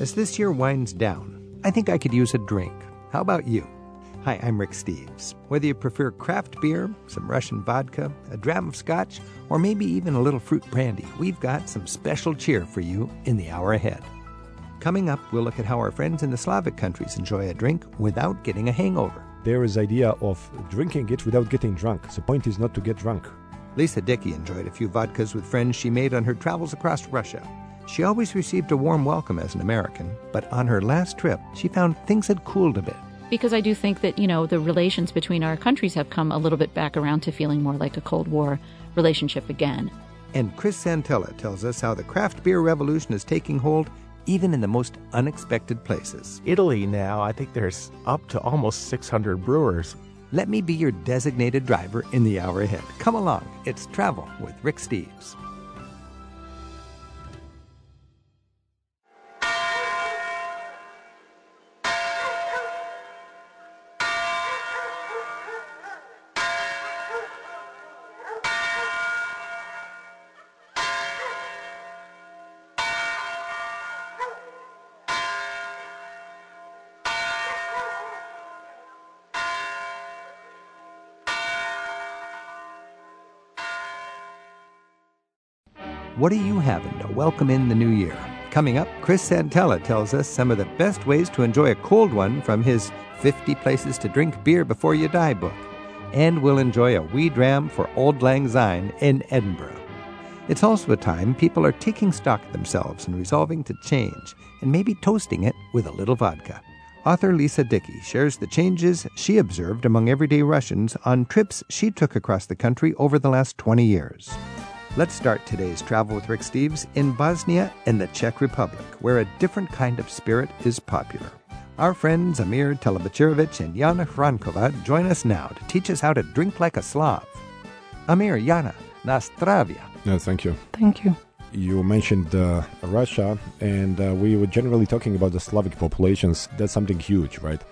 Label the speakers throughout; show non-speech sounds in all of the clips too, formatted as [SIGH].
Speaker 1: As this year winds down, I think I could use a drink. How about you? Hi, I'm Rick Steves. Whether you prefer craft beer, some Russian vodka, a dram of scotch, or maybe even a little fruit brandy, we've got some special cheer for you in the hour ahead. Coming up, we'll look at how our friends in the Slavic countries enjoy a drink without getting a hangover.
Speaker 2: There is idea of drinking it without getting drunk. The point is not to get drunk.
Speaker 1: Lisa Dickey enjoyed a few vodkas with friends she made on her travels across Russia. She always received a warm welcome as an American, but on her last trip, she found things had cooled a bit.
Speaker 3: Because I do think that, you know, the relations between our countries have come a little bit back around to feeling more like a Cold War relationship again.
Speaker 1: And Chris Santella tells us how the craft beer revolution is taking hold even in the most unexpected places.
Speaker 4: Italy now, I think there's up to almost 600 brewers.
Speaker 1: Let me be your designated driver in the hour ahead. Come along, it's Travel with Rick Steves. What are you having to welcome in the new year? Coming up, Chris Santella tells us some of the best ways to enjoy a cold one from his 50 Places to Drink Beer Before You Die book. And we'll enjoy a wee dram for Auld Lang Syne in Edinburgh. It's also a time people are taking stock of themselves and resolving to change, and maybe toasting it with a little vodka. Author Lisa Dickey shares the changes she observed among everyday Russians on trips she took across the country over the last 20 years. Let's start today's travel with Rick Steves in Bosnia and the Czech Republic, where a different kind of spirit is popular. Our friends Amir Telebachirovich and Yana Hrankova join us now to teach us how to drink like a Slav. Amir, Yana, Nastravia.
Speaker 2: No, thank you.
Speaker 3: Thank you.
Speaker 2: You mentioned uh, Russia, and uh, we were generally talking about the Slavic populations. That's something huge, right?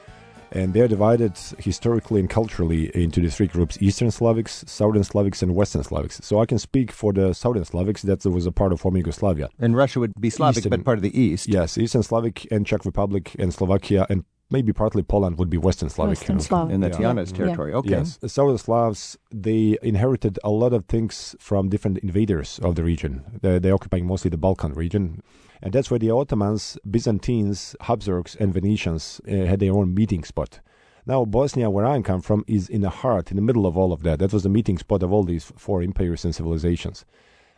Speaker 2: And they're divided historically and culturally into the three groups Eastern Slavics, Southern Slavics, and Western Slavics. So I can speak for the Southern Slavics, that was a part of former Yugoslavia.
Speaker 1: And Russia would be Slavic,
Speaker 2: Eastern,
Speaker 1: but part of the East.
Speaker 2: Yes, Eastern Slavic and Czech Republic and Slovakia and maybe partly Poland would be Western Slavic.
Speaker 3: Western Slav.
Speaker 1: And that's
Speaker 3: yeah.
Speaker 1: Yana's territory.
Speaker 3: Yeah.
Speaker 1: Okay.
Speaker 2: Yes, the Southern Slavs, they inherited a lot of things from different invaders of the region. They're, they're occupying mostly the Balkan region. And that's where the Ottomans, Byzantines, Habsburgs, and Venetians uh, had their own meeting spot. Now, Bosnia, where I come from, is in the heart, in the middle of all of that. That was the meeting spot of all these four empires and civilizations.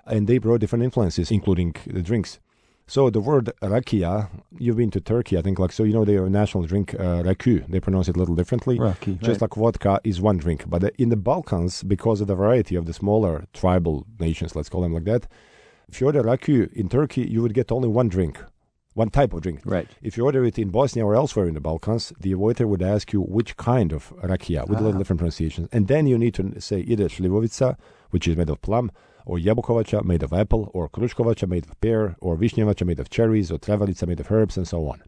Speaker 2: And they brought different influences, including the drinks. So the word rakia, you've been to Turkey, I think, like, so you know their national drink, uh, raku. They pronounce it a little differently.
Speaker 1: Raki,
Speaker 2: Just
Speaker 1: right.
Speaker 2: like vodka is one drink. But uh, in the Balkans, because of the variety of the smaller tribal nations, let's call them like that, if you order raku in Turkey, you would get only one drink, one type of drink.
Speaker 1: Right.
Speaker 2: If you order it in Bosnia or elsewhere in the Balkans, the waiter would ask you which kind of rakia with a little
Speaker 1: Ah.
Speaker 2: different pronunciations. And then you need to say either Šljivovica, which is made of plum, or Jabukovača, made of apple, or Kruškovača, made of pear, or Višnjevača, made of cherries, or Travarica, made of herbs, and so on.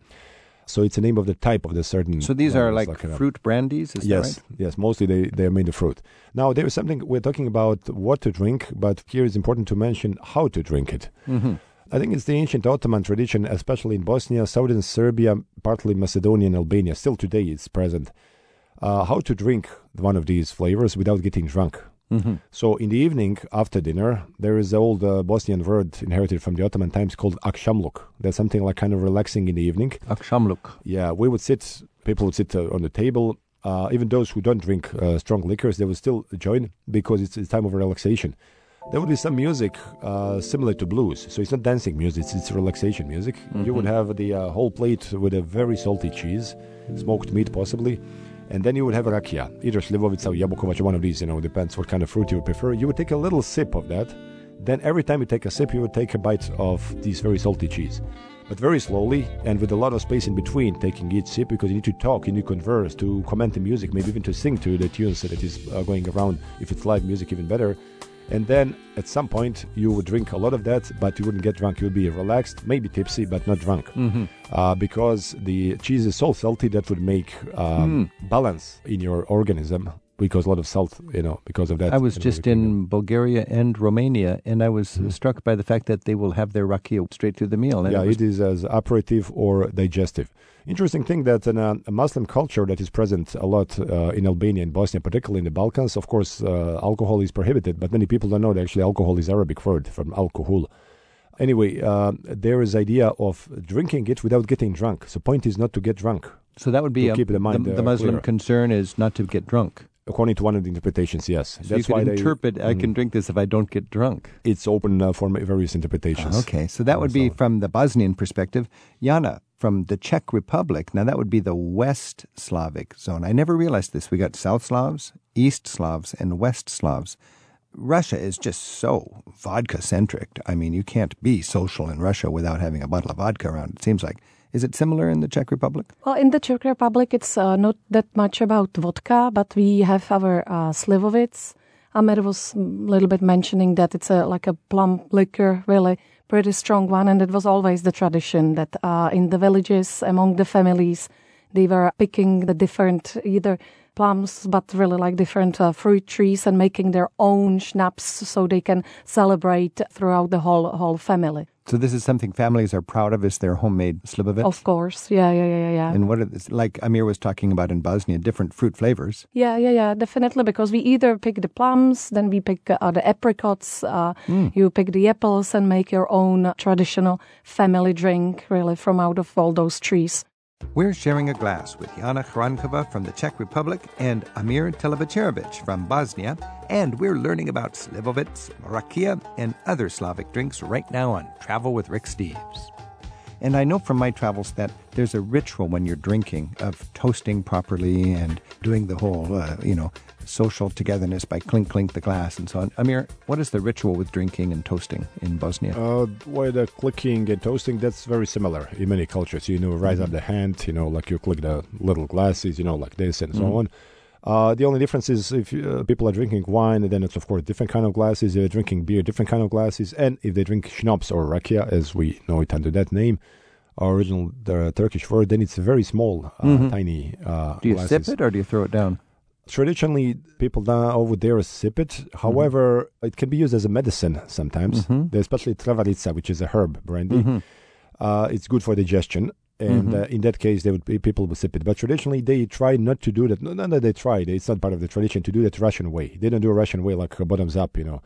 Speaker 2: So it's the name of the type of the certain.
Speaker 1: So these are like fruit brandies, is
Speaker 2: yes,
Speaker 1: that right?
Speaker 2: yes. Yes, mostly they, they are made of fruit. Now, there is something we're talking about what to drink, but here it's important to mention how to drink it.
Speaker 1: Mm-hmm.
Speaker 2: I think it's the ancient Ottoman tradition, especially in Bosnia, southern Serbia, partly Macedonia and Albania. Still today it's present. Uh, how to drink one of these flavors without getting drunk.
Speaker 1: Mm-hmm.
Speaker 2: So in the evening after dinner, there is the old uh, Bosnian word inherited from the Ottoman times called akshamluk. That's something like kind of relaxing in the evening.
Speaker 1: Akshamluk.
Speaker 2: Yeah, we would sit, people would sit uh, on the table. Uh, even those who don't drink uh, strong liquors, they would still join because it's a time of relaxation. There would be some music uh, similar to blues. So it's not dancing music, it's, it's relaxation music. You would have the uh, whole plate with a very salty cheese, smoked meat possibly. And then you would have rakia, either slivovica or jabukovac, one of these, you know, depends what kind of fruit you prefer. You would take a little sip of that. Then every time you take a sip, you would take a bite of this very salty cheese but very slowly and with a lot of space in between taking each sip because you need to talk, you need to converse, to comment the music, maybe even to sing to the tunes that is uh, going around. If it's live music, even better. And then at some point, you would drink a lot of that, but you wouldn't get drunk. You would be relaxed, maybe tipsy, but not drunk.
Speaker 1: Mm-hmm.
Speaker 2: Uh, because the cheese is so salty that would make um, balance in your organism because a lot of salt, you know, because of that.
Speaker 1: I was just in Bulgaria and Romania, and I was uh, struck by the fact that they will have their rakia straight through the meal. And
Speaker 2: Yeah,
Speaker 1: it was-
Speaker 2: it is as aperitif or digestive. Interesting thing that in a, a Muslim culture that is present a lot uh, in Albania and Bosnia, particularly in the Balkans, of course, uh, alcohol is prohibited, but many people don't know that actually alcohol is Arabic word from alcohol. Anyway, uh, there is idea of drinking it without getting drunk. So point is not to get drunk.
Speaker 1: so that would be a-
Speaker 2: keep the mind,
Speaker 1: the,
Speaker 2: uh,
Speaker 1: the Muslim
Speaker 2: clear.
Speaker 1: concern is not to get drunk.
Speaker 2: According to one of the interpretations, yes.
Speaker 1: So you could interpret, I can drink this if I don't get drunk.
Speaker 2: It's open uh, for various interpretations.
Speaker 1: Okay, so that would be
Speaker 2: So-
Speaker 1: from the Bosnian perspective. Yana, from the Czech Republic, now that would be the West Slavic zone. I never realized this. We got South Slavs, East Slavs, and West Slavs. Russia is just so vodka centric. I mean, you can't be social in Russia without having a bottle of vodka around, it seems like. Is it similar in the Czech Republic?
Speaker 5: Well, in the Czech Republic, it's uh, not that much about vodka, but we have our uh, slivovitz. Amir was a little bit mentioning that it's a, like a plum liquor, really pretty strong one, and it was always the tradition that uh, in the villages, among the families, they were picking the different either plums, but really like different uh, fruit trees, and making their own schnapps so they can celebrate throughout the whole whole family.
Speaker 1: So this is something families are proud of is their homemade slivovitz?
Speaker 5: Of course, yeah, yeah, yeah, yeah.
Speaker 1: And what are this, like Amir was talking about in Bosnia, different fruit flavors.
Speaker 5: Yeah, yeah, yeah, definitely. Because we either pick the plums, then we pick uh, the apricots, uh, you pick the apples and make your own traditional family drink, really, from out of all those trees.
Speaker 1: We're sharing a glass with Jana Hrankova from the Czech Republic and Amir Telebacerovic from Bosnia, and we're learning about slivovitz, rakia, and other Slavic drinks right now on Travel with Rick Steves. And I know from my travels that there's a ritual when you're drinking of toasting properly and doing the whole, uh, you know, social togetherness by clink clink the glass and so on. Amir, what is the ritual with drinking and toasting in Bosnia?
Speaker 2: Uh, why the clicking and toasting, that's very similar in many cultures. You know, raise up the hand, you know, like you click the little glasses, you know, like this and so on. Uh, the only difference is if uh, people are drinking wine, then it's of course different kind of glasses. If they're drinking beer, different kind of glasses. And if they drink schnapps or rakia, as we know it under that name, our original the Turkish word, then it's very small, uh, tiny uh,
Speaker 1: do you
Speaker 2: glasses.
Speaker 1: sip it or do you throw it down?
Speaker 2: Traditionally, people down over there sip it. However, it can be used as a medicine sometimes, especially travarica, which is a herb brandy. Uh, it's good for digestion. And uh, in that case, they would be, people would sip it. But traditionally, they try not to do that. No, no, that they tried. It's not part of the tradition to do that Russian way. They don't do a Russian way like bottoms up. You know,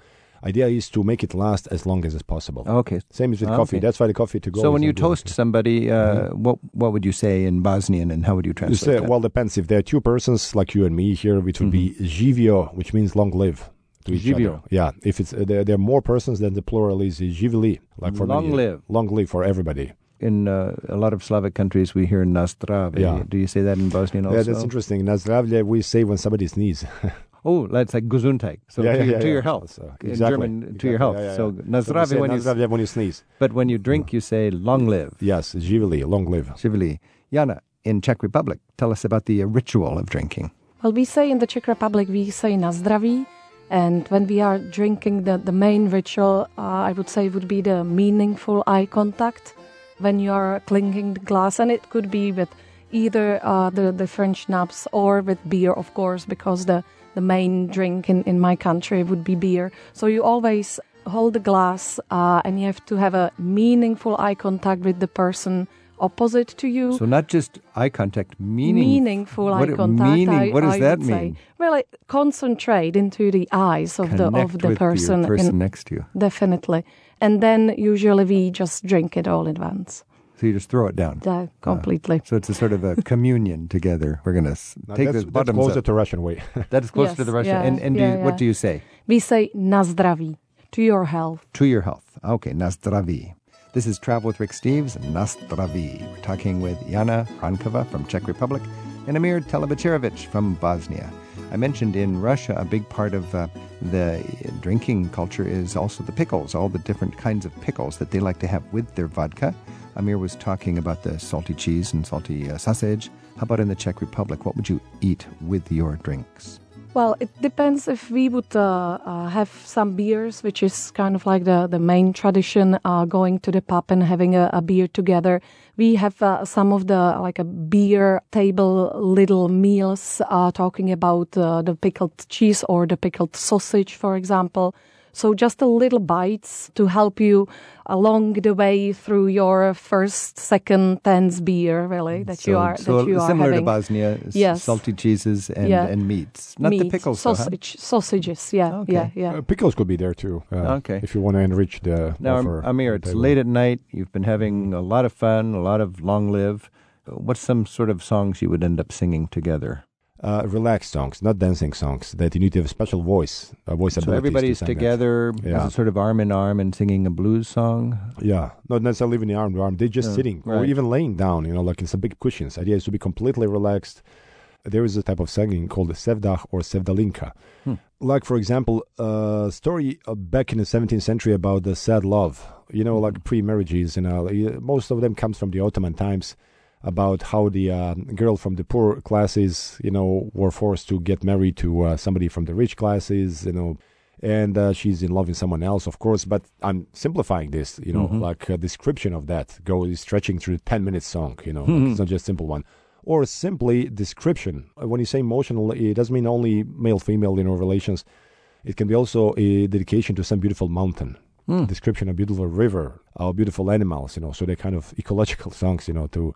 Speaker 2: idea is to make it last as long as is possible.
Speaker 1: Okay.
Speaker 2: Same as with
Speaker 1: Okay.
Speaker 2: coffee. That's why the coffee to go.
Speaker 1: So when you
Speaker 2: not good.
Speaker 1: toast somebody, uh, what what would you say in Bosnian, and how would you
Speaker 2: You
Speaker 1: translate
Speaker 2: say,
Speaker 1: that?
Speaker 2: well, depends. If there are two persons like you and me here, which would be živio, which means long live. To each
Speaker 1: Živio.
Speaker 2: other. Yeah. If it's uh, there, there are more persons, then the plural is živili. Like for
Speaker 1: Long
Speaker 2: many,
Speaker 1: live.
Speaker 2: Long live for everybody.
Speaker 1: in uh, a lot of Slavic countries, we hear nazdravie.
Speaker 2: Yeah.
Speaker 1: Do you say that in Bosnian also?
Speaker 2: Yeah, that's interesting. Nazdravlje we say when somebody sneezes. [LAUGHS]
Speaker 1: Oh, that's like gesundheit. So
Speaker 2: yeah,
Speaker 1: to,
Speaker 2: yeah,
Speaker 1: your, to
Speaker 2: yeah.
Speaker 1: your health.
Speaker 2: So,
Speaker 1: In
Speaker 2: exactly.
Speaker 1: German, to your health.
Speaker 2: Yeah, yeah,
Speaker 1: So
Speaker 2: yeah.
Speaker 1: nazdravie
Speaker 2: say
Speaker 1: when you,
Speaker 2: when you sneeze.
Speaker 1: but when you drink, you say long live.
Speaker 2: Yes, živili, long live.
Speaker 1: Shivili. Jana, in Czech Republic, tell us about the uh, ritual of drinking.
Speaker 5: Well, we say in the Czech Republic, we say na zdraví. And when we are drinking, the, the main ritual, uh, I would say, would be the meaningful eye contact when you are clinking the glass. And it could be with either uh, the, the French schnapps or with beer, of course, because the, the main drink in, in my country would be beer. So you always hold the glass uh, and you have to have a meaningful eye contact with the person opposite to you
Speaker 1: So not just eye contact, meaning,
Speaker 5: meaningful
Speaker 1: what,
Speaker 5: eye contact.
Speaker 1: Meaning,
Speaker 5: I,
Speaker 1: what does
Speaker 5: I
Speaker 1: that
Speaker 5: would say.
Speaker 1: mean?
Speaker 5: Really, concentrate into the eyes of the of the person.
Speaker 1: person next to you.
Speaker 5: definitely, and then usually we just drink it all in once,
Speaker 1: So you just throw it down.
Speaker 5: uh, completely.
Speaker 1: So it's a sort of a [LAUGHS] communion together. We're going to
Speaker 2: Now,
Speaker 1: take
Speaker 2: that's,
Speaker 1: this
Speaker 2: that's
Speaker 1: bottoms
Speaker 2: closer
Speaker 1: up.
Speaker 2: to Russian way. [LAUGHS]
Speaker 1: That is closer to the Russian.
Speaker 5: yeah,
Speaker 1: and and do
Speaker 5: yeah,
Speaker 1: you, what do you say?
Speaker 5: We say na zdraví to your health.
Speaker 1: To your health. Okay, Nazdraví. This is Travel with Rick Steves, Nazdraví. We're talking with Jana Hrankova from Czech Republic and Amir Telebacerovic from Bosnia. I mentioned in Russia a big part of uh, the drinking culture is also the pickles, all the different kinds of pickles that they like to have with their vodka. Amir was talking about the salty cheese and salty uh, sausage. How about in the Czech Republic? What would you eat with your drinks?
Speaker 5: Well, it depends if we would uh, uh, have some beers, which is kind of like the, the main tradition, uh, going to the pub and having a, a beer together. We have uh, some of the like a beer table little meals, uh, talking about uh, the pickled cheese or the pickled sausage, for example. So just a little bites to help you along the way through your first, second, tenth beer, really that
Speaker 1: so,
Speaker 5: you are
Speaker 1: so
Speaker 5: that you are
Speaker 1: similar
Speaker 5: having.
Speaker 1: to Bosnia, s-
Speaker 5: Yes.
Speaker 1: salty cheeses and,
Speaker 5: Yeah.
Speaker 1: and meats, not the
Speaker 5: Meat,
Speaker 1: pickles. though, huh?
Speaker 5: sausages. Yeah,
Speaker 1: Okay.
Speaker 5: yeah, yeah.
Speaker 2: Uh, pickles could be there too. Uh,
Speaker 1: Okay.
Speaker 2: If you want to enrich the
Speaker 1: Now,
Speaker 2: offer
Speaker 1: Amir, it's late at night. You've been having a lot of fun, a lot of long live. What's some sort of songs you would end up singing together?
Speaker 2: Uh, relaxed songs, not dancing songs. That you need to have a special voice, a voice
Speaker 1: So everybody's together,
Speaker 2: Yeah.
Speaker 1: as a sort of arm in arm, and singing a blues song.
Speaker 2: Yeah, not necessarily even arm to arm. They're just
Speaker 1: Yeah,
Speaker 2: sitting or even laying down. You know, like in some big cushions. Idea is to be completely relaxed. There is a type of singing called the sevdah or sevdalinka.
Speaker 1: Hmm.
Speaker 2: Like for example, a story back in the 17th century about the sad love. You know,
Speaker 1: Hmm.
Speaker 2: like pre-marriages. You know, most of them comes from the Ottoman times. About how the uh, girl from the poor classes, you know, were forced to get married to uh, somebody from the rich classes, you know, and uh, she's in love with someone else, of course. But I'm simplifying this, you know,
Speaker 1: Mhm.
Speaker 2: like a description of that goes stretching through a 10 minute song, you know, like it's not just a simple one. Or simply description. When you say emotional, it doesn't mean only male female, you know, relations. It can be also a dedication to some beautiful mountain,
Speaker 1: Hmm.
Speaker 2: description of beautiful river, or beautiful animals, you know. So they're kind of [LAUGHS] ecological songs, you know, to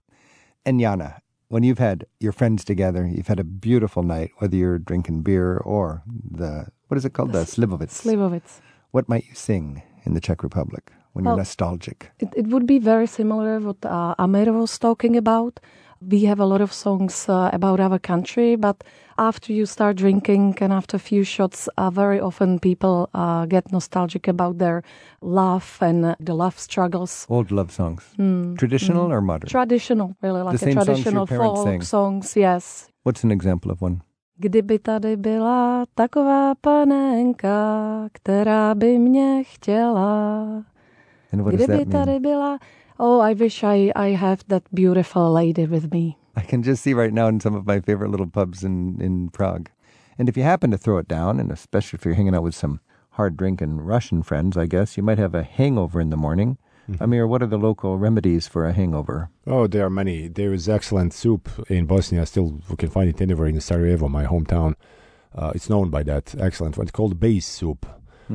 Speaker 1: And Yana, when you've had your friends together, you've had a beautiful night, whether you're drinking beer or the, what is it called? The Slivovitz.
Speaker 5: Slivovitz.
Speaker 1: What might you sing in the Czech Republic when you're nostalgic?
Speaker 5: It, it would be very similar what uh, Amir was talking about. We have a lot of songs uh, about our country, but after you start drinking and after a few shots, uh, very often people uh, get nostalgic about their love and uh, the love struggles.
Speaker 1: Old love songs.
Speaker 5: Hmm.
Speaker 1: Traditional or modern?
Speaker 5: Traditional, really, like a
Speaker 1: same songs
Speaker 5: traditional folk
Speaker 1: sang.
Speaker 5: songs, yes.
Speaker 1: What's an example of one?
Speaker 5: Kdyby tady byla taková panenka, která by mě chtěla.
Speaker 1: And what does that mean?
Speaker 5: tady byla, oh, I wish I, I have that beautiful lady with me.
Speaker 1: I can just see right now in some of my favorite little pubs in, in Prague. And if you happen to throw it down, and especially if you're hanging out with some hard drinking Russian friends, I guess, you might have a hangover in the morning. Amir, what are the local remedies for a hangover?
Speaker 2: Oh, there are many. There is excellent soup in Bosnia. Still, we can find it anywhere in Sarajevo, my hometown. Uh, it's known by that excellent one. It's called base soup.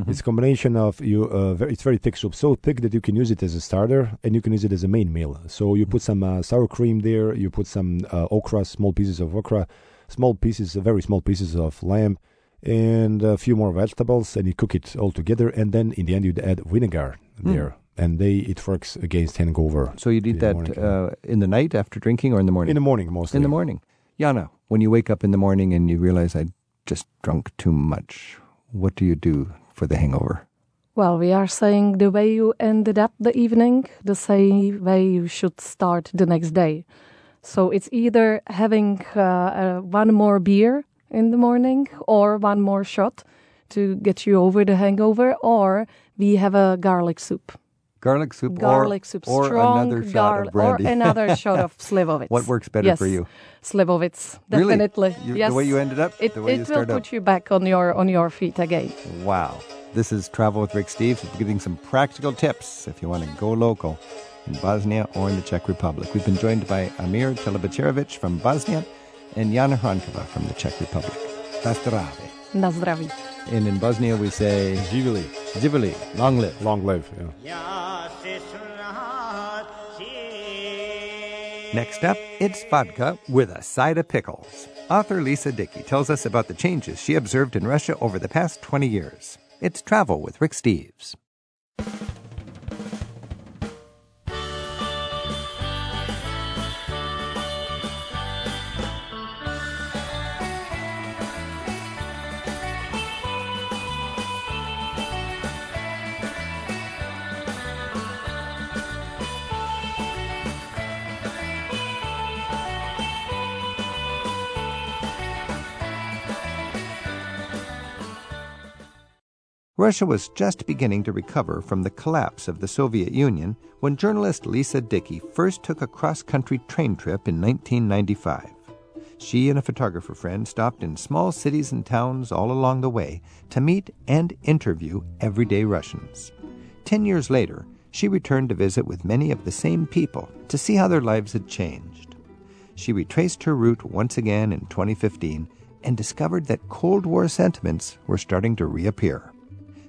Speaker 2: It's a combination of you. Uh, very, it's very thick soup, so thick that you can use it as a starter and you can use it as a main meal. So you put some uh, sour cream there. You put some uh, okra, small pieces of okra, small pieces, uh, very small pieces of lamb, and a few more vegetables, and you cook it all together. And then in the end, you'd add vinegar there, and they it works against hangover.
Speaker 1: So you'd eat that uh, in the night after drinking or in the morning?
Speaker 2: in the morning mostly.
Speaker 1: In the morning. Yana, when you wake up in the morning and you realize I just drunk too much, what do you do for the hangover?
Speaker 5: Well, we are saying the way you ended up the evening, the same way you should start the next day. So it's either having uh, uh, one more beer in the morning or one more shot to get you over the hangover, or we have a garlic soup.
Speaker 1: Garlic soup
Speaker 5: Garlic
Speaker 1: or,
Speaker 5: soup,
Speaker 1: or
Speaker 5: strong
Speaker 1: another shot
Speaker 5: garlic,
Speaker 1: of brandy.
Speaker 5: or another [LAUGHS] shot of Slivovitz.
Speaker 1: What works better
Speaker 5: yes,
Speaker 1: for you?
Speaker 5: Slivovitz,
Speaker 1: Really?
Speaker 5: definitely.
Speaker 1: You-
Speaker 5: yes.
Speaker 1: The way you ended up?
Speaker 5: it,
Speaker 1: the way
Speaker 5: it will put
Speaker 1: up?
Speaker 5: you back on your on your feet again.
Speaker 1: Wow. This is Travel with Rick Steves. Giving some practical tips if you want to go local in Bosnia or in the Czech Republic. We've been joined by Amir Telebacerovic from Bosnia and Jana Hrankova from the Czech Republic.
Speaker 5: Na zdraví.
Speaker 1: And in Bosnia we say
Speaker 2: Živili.
Speaker 1: Zivili, long live.
Speaker 2: Long live. Yeah.
Speaker 1: Next up, it's vodka with a side of pickles. Author Lisa Dickey tells us about the changes she observed in Russia over the past 20 years. It's Travel with Rick Steves. Russia was just beginning to recover from the collapse of the Soviet Union when journalist Lisa Dickey first took a cross country train trip in 1995. She and a photographer friend stopped in small cities and towns all along the way to meet and interview everyday Russians. Ten years later, she returned to visit with many of the same people to see how their lives had changed. She retraced her route once again in 2015 and discovered that Cold War sentiments were starting to reappear.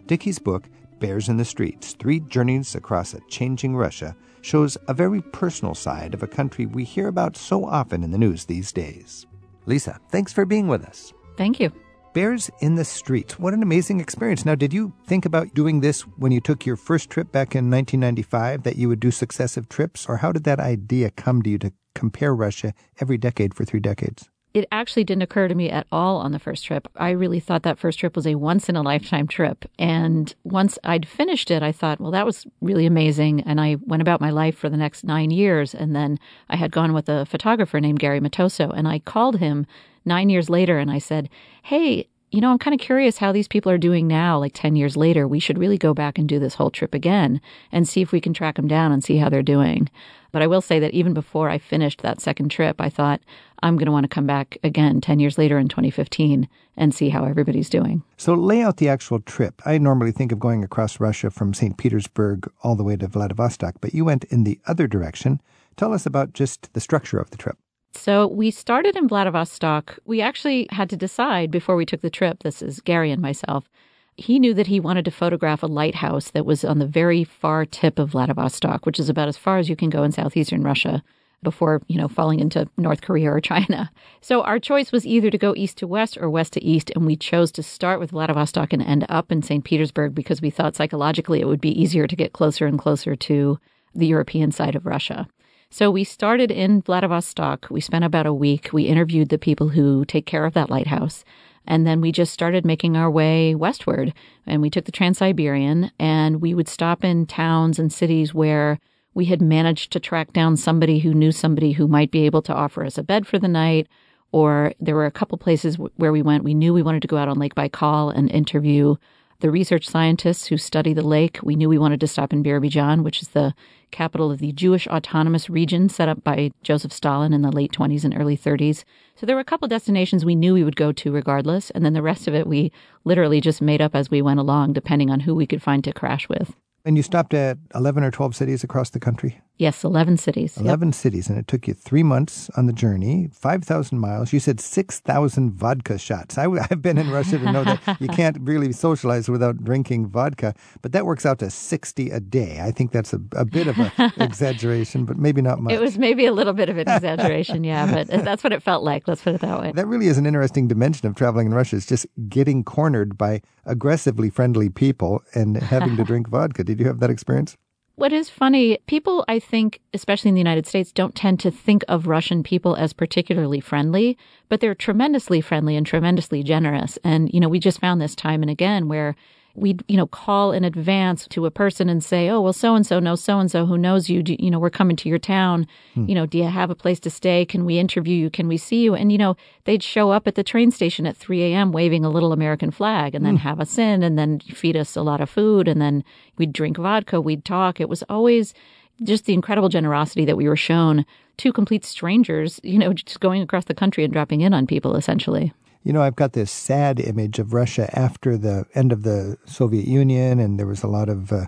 Speaker 1: Dickey's book, Bears in the Streets Three Journeys Across a Changing Russia, shows a very personal side of a country we hear about so often in the news these days. Lisa, thanks for being with us.
Speaker 3: Thank you.
Speaker 1: Bears in the Streets. What an amazing experience. Now, did you think about doing this when you took your first trip back in 1995, that you would do successive trips? Or how did that idea come to you to compare Russia every decade for three decades?
Speaker 3: It actually didn't occur to me at all on the first trip. I really thought that first trip was a once in a lifetime trip. And once I'd finished it, I thought, well, that was really amazing. And I went about my life for the next nine years. And then I had gone with a photographer named Gary Matoso. And I called him nine years later and I said, Hey, you know, I'm kind of curious how these people are doing now, like 10 years later. We should really go back and do this whole trip again and see if we can track them down and see how they're doing. But I will say that even before I finished that second trip, I thought I'm going to want to come back again 10 years later in 2015 and see how everybody's doing.
Speaker 1: So, lay out the actual trip. I normally think of going across Russia from St. Petersburg all the way to Vladivostok, but you went in the other direction. Tell us about just the structure of the trip.
Speaker 3: So we started in Vladivostok. We actually had to decide before we took the trip. This is Gary and myself. He knew that he wanted to photograph a lighthouse that was on the very far tip of Vladivostok, which is about as far as you can go in southeastern Russia before, you know, falling into North Korea or China. [LAUGHS] So our choice was either to go east to west or west to east, and we chose to start with Vladivostok and end up in St. Petersburg because we thought psychologically it would be easier to get closer and closer to the European side of Russia. So we started in Vladivostok. We spent about a week. We interviewed the people who take care of that lighthouse. And then we just started making our way westward. And we took the Trans Siberian and we would stop in towns and cities where we had managed to track down somebody who knew somebody who might be able to offer us a bed for the night. Or there were a couple places where we went. We knew we wanted to go out on Lake Baikal and interview the research scientists who study the lake. We knew we wanted to stop in Birobidzhan, which is the capital of the Jewish autonomous region set up by Joseph Stalin in the late 20s and early 30s. So there were a couple destinations we knew we would go to regardless, and then the rest of it we literally just made up as we went along, depending on who we could find to crash with.
Speaker 1: And you stopped at 11 or 12 cities across the country?
Speaker 3: Yes, 11 cities.
Speaker 1: 11 yep. cities, and it took you three months on the journey, 5,000 miles. You said 6,000 vodka shots. I, have been in Russia to know that [LAUGHS] you can't really socialize without drinking vodka, but that works out to 60 a day. I think that's a, a bit of an [LAUGHS] exaggeration, but maybe not much.
Speaker 3: It was maybe a little bit of an [LAUGHS] exaggeration, yeah, but that's what it felt like. Let's put it that way.
Speaker 1: That really is an interesting dimension of traveling in Russia. It's just getting cornered by aggressively friendly people and having to drink vodka. Did you have that experience?
Speaker 3: What is funny, people, I think, especially in the United States, don't tend to think of Russian people as particularly friendly, but they're tremendously friendly and tremendously generous. And, you know, we just found this time and again where we'd you know call in advance to a person and say oh well so and so knows so and so who knows you. Do, you know we're coming to your town. Hmm. you know do you have a place to stay? Can we interview you? Can we see you? And you know they'd show up at the train station at 3 a.m waving a little american flag and then hmm. have us in and then feed us a lot of food and then we'd drink vodka we'd talk. It was always just the incredible generosity that we were shown. To complete strangers you know just going across the country and dropping in on people essentially
Speaker 1: you know, I've got this sad image of Russia after the end of the Soviet Union, and there was a lot of uh,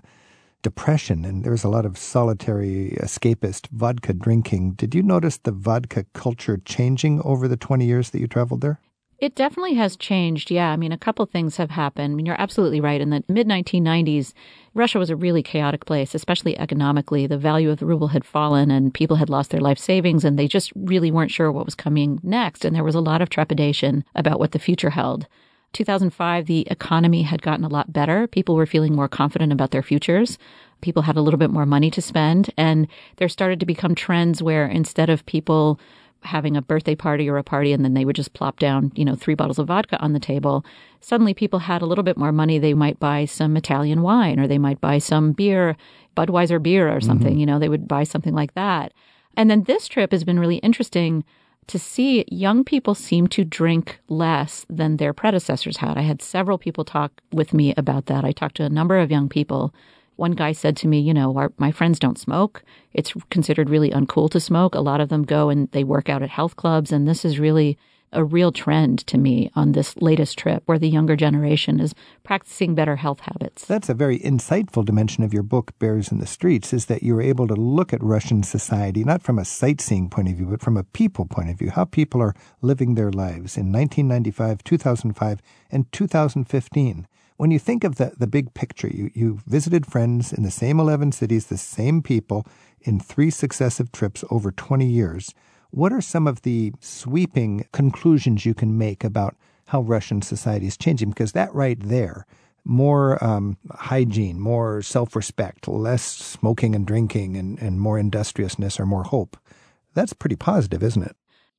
Speaker 1: depression and there was a lot of solitary escapist vodka drinking. Did you notice the vodka culture changing over the 20 years that you traveled there?
Speaker 3: It definitely has changed. Yeah. I mean, a couple things have happened. I mean, you're absolutely right. In the mid 1990s, Russia was a really chaotic place, especially economically. The value of the ruble had fallen and people had lost their life savings and they just really weren't sure what was coming next. And there was a lot of trepidation about what the future held. 2005, the economy had gotten a lot better. People were feeling more confident about their futures. People had a little bit more money to spend. And there started to become trends where instead of people having a birthday party or a party and then they would just plop down, you know, three bottles of vodka on the table. Suddenly people had a little bit more money. They might buy some Italian wine or they might buy some beer, Budweiser beer or something, mm-hmm. you know, they would buy something like that. And then this trip has been really interesting to see young people seem to drink less than their predecessors had. I had several people talk with me about that. I talked to a number of young people One guy said to me, you know, our, my friends don't smoke. It's considered really uncool to smoke. A lot of them go and they work out at health clubs. And this is really a real trend to me on this latest trip where the younger generation is practicing better health habits.
Speaker 1: That's a very insightful dimension of your book, Bears in the Streets, is that you're able to look at Russian society not from a sightseeing point of view, but from a people point of view, how people are living their lives in 1995, 2005, and 2015 when you think of the, the big picture, you, you visited friends in the same 11 cities, the same people in three successive trips over 20 years. What are some of the sweeping conclusions you can make about how Russian society is changing? Because that right there, more um, hygiene, more self respect, less smoking and drinking, and, and more industriousness or more hope, that's pretty positive, isn't it?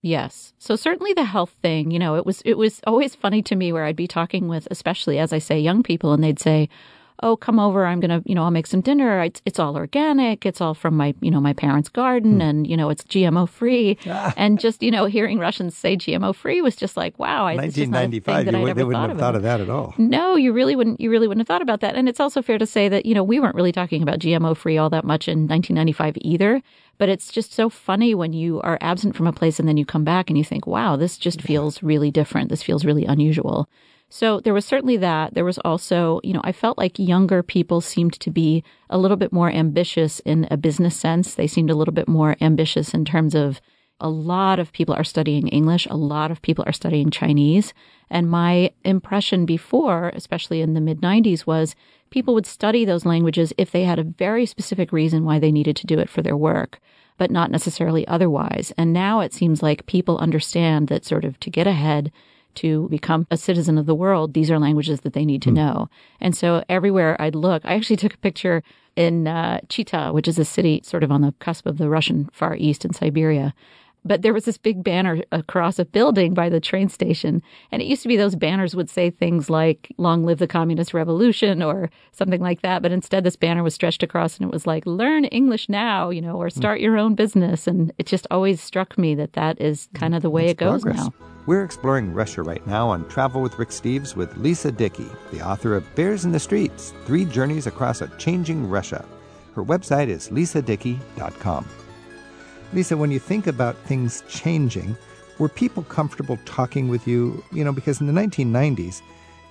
Speaker 3: Yes. So certainly the health thing, you know, it was it was always funny to me where I'd be talking with especially as I say young people and they'd say, "Oh, come over, I'm going to, you know, I'll make some dinner. It's it's all organic. It's all from my, you know, my parents' garden hmm. and, you know, it's GMO free." Ah. And just, you know, hearing Russians say GMO free was just like, "Wow,
Speaker 1: I 1995 you would, they wouldn't
Speaker 3: have
Speaker 1: thought of that at all."
Speaker 3: No, you really wouldn't you really wouldn't have thought about that. And it's also fair to say that, you know, we weren't really talking about GMO free all that much in 1995 either. But it's just so funny when you are absent from a place and then you come back and you think, wow, this just feels really different. This feels really unusual. So there was certainly that. There was also, you know, I felt like younger people seemed to be a little bit more ambitious in a business sense. They seemed a little bit more ambitious in terms of a lot of people are studying English. A lot of people are studying Chinese. And my impression before, especially in the mid 90s, was people would study those languages if they had a very specific reason why they needed to do it for their work, but not necessarily otherwise. And now it seems like people understand that sort of to get ahead, to become a citizen of the world, these are languages that they need to mm. know. And so everywhere I'd look, I actually [LAUGHS] took a picture in uh, Chita, which is a city sort of on the cusp of the Russian Far East in Siberia. But there was this big banner across a building by the train station. And it used to be those banners would say things like, Long live the Communist Revolution or something like that. But instead, this banner was stretched across and it was like, Learn English now, you know, or hmm. start your own business. And it just always struck me that that is kind of the way it goes progress. now.
Speaker 1: We're exploring Russia right now on Travel with Rick Steves with Lisa Dickey, the author of Bears in the Streets Three Journeys Across a Changing Russia. Her website is lisadickey.com. Lisa, when you think about things changing, were people comfortable talking with you? You know, because in the 1990s,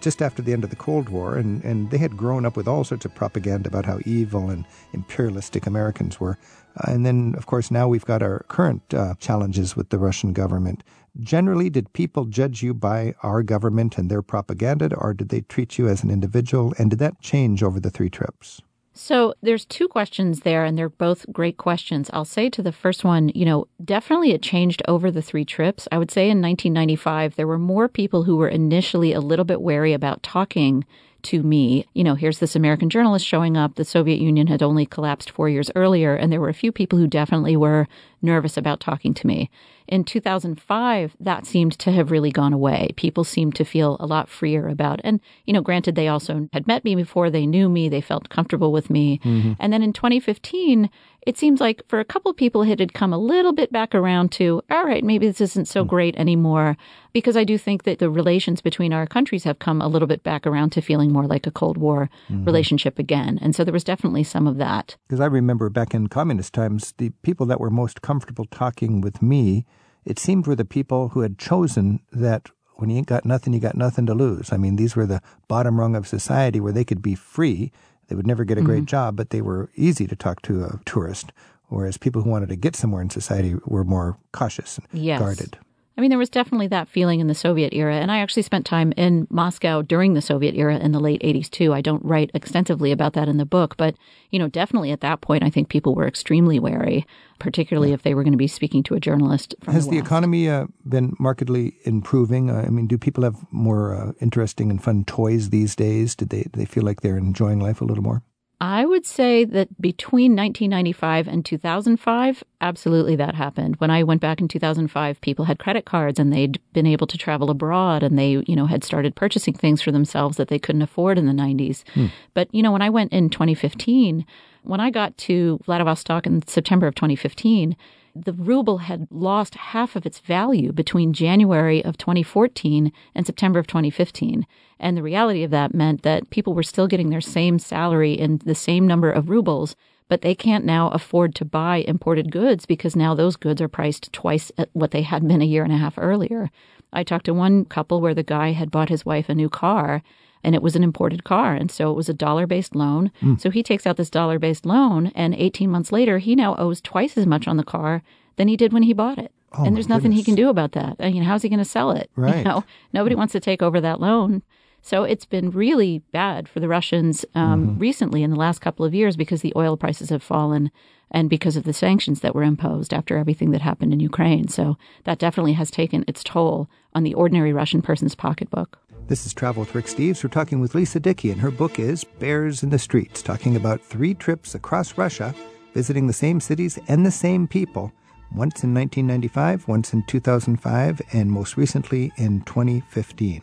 Speaker 1: just after the end of the Cold War, and, and they had grown up with all sorts of propaganda about how evil and imperialistic Americans were. Uh, and then, of course, now we've got our current uh, challenges with the Russian government. Generally, did people judge you by our government and their propaganda, or did they treat you as an individual? And did that change over the three trips?
Speaker 3: So there's two questions there, and they're both great questions. I'll say to the first one, you know, definitely it changed over the three trips. I would say in 1995, there were more people who were initially a little bit wary about talking to me. You know, here's this American journalist showing up. The Soviet Union had only collapsed four years earlier, and there were a few people who definitely were nervous about talking to me. In 2005, that seemed to have really gone away. People seemed to feel a lot freer about, and, you know, granted, they also had met me before, they knew me, they felt comfortable with me. Mm-hmm. And then in 2015, it seems like for a couple of people, it had come a little bit back around to, all right, maybe this isn't so mm. great anymore. Because I do think that the relations between our countries have come a little bit back around to feeling more like a Cold War mm-hmm. relationship again. And so there was definitely some of that.
Speaker 1: Because I remember back in communist times, the people that were most comfortable talking with me, it seemed were the people who had chosen that when you ain't got nothing, you got nothing to lose. I mean, these were the bottom rung of society where they could be free they would never get a great mm-hmm. job, but they were easy to talk to a tourist. Whereas people who wanted to get somewhere in society were more cautious and
Speaker 3: yes.
Speaker 1: guarded.
Speaker 3: I mean, there was definitely that feeling in the Soviet era. And I actually spent time in Moscow during the Soviet era in the late 80s, too. I don't write extensively about that in the book, but, you know, definitely at that point, I think people were extremely wary, particularly yeah. if they were going to be speaking to a journalist.
Speaker 1: Has
Speaker 3: the,
Speaker 1: the economy uh, been markedly improving? Uh, I mean, do people have more uh, interesting and fun toys these days? Did they, do they feel like they're enjoying life a little more?
Speaker 3: I would say that between 1995 and 2005, absolutely that happened. When I went back in 2005, people had credit cards and they'd been able to travel abroad and they, you know, had started purchasing things for themselves that they couldn't afford in the 90s. Hmm. But, you know, when I went in 2015, when I got to Vladivostok in September of 2015, the ruble had lost half of its value between January of 2014 and September of 2015. And the reality of that meant that people were still getting their same salary in the same number of rubles, but they can't now afford to buy imported goods because now those goods are priced twice at what they had been a year and a half earlier. I talked to one couple where the guy had bought his wife a new car and it was an imported car. And so it was a dollar based loan. Mm. So he takes out this dollar based loan, and 18 months later, he now owes twice as much on the car than he did when he bought it. Oh, and there's nothing
Speaker 1: goodness.
Speaker 3: he can do about that. I mean, how's he going to sell it?
Speaker 1: Right.
Speaker 3: You know, nobody wants to take over that loan. So it's been really bad for the Russians um, mm-hmm. recently in the last couple of years because the oil prices have fallen and because of the sanctions that were imposed after everything that happened in Ukraine. So that definitely has taken its toll on the ordinary Russian person's pocketbook.
Speaker 1: This is Travel with Rick Steves. We're talking with Lisa Dickey, and her book is Bears in the Streets, talking about three trips across Russia, visiting the same cities and the same people, once in 1995, once in 2005, and most recently in 2015.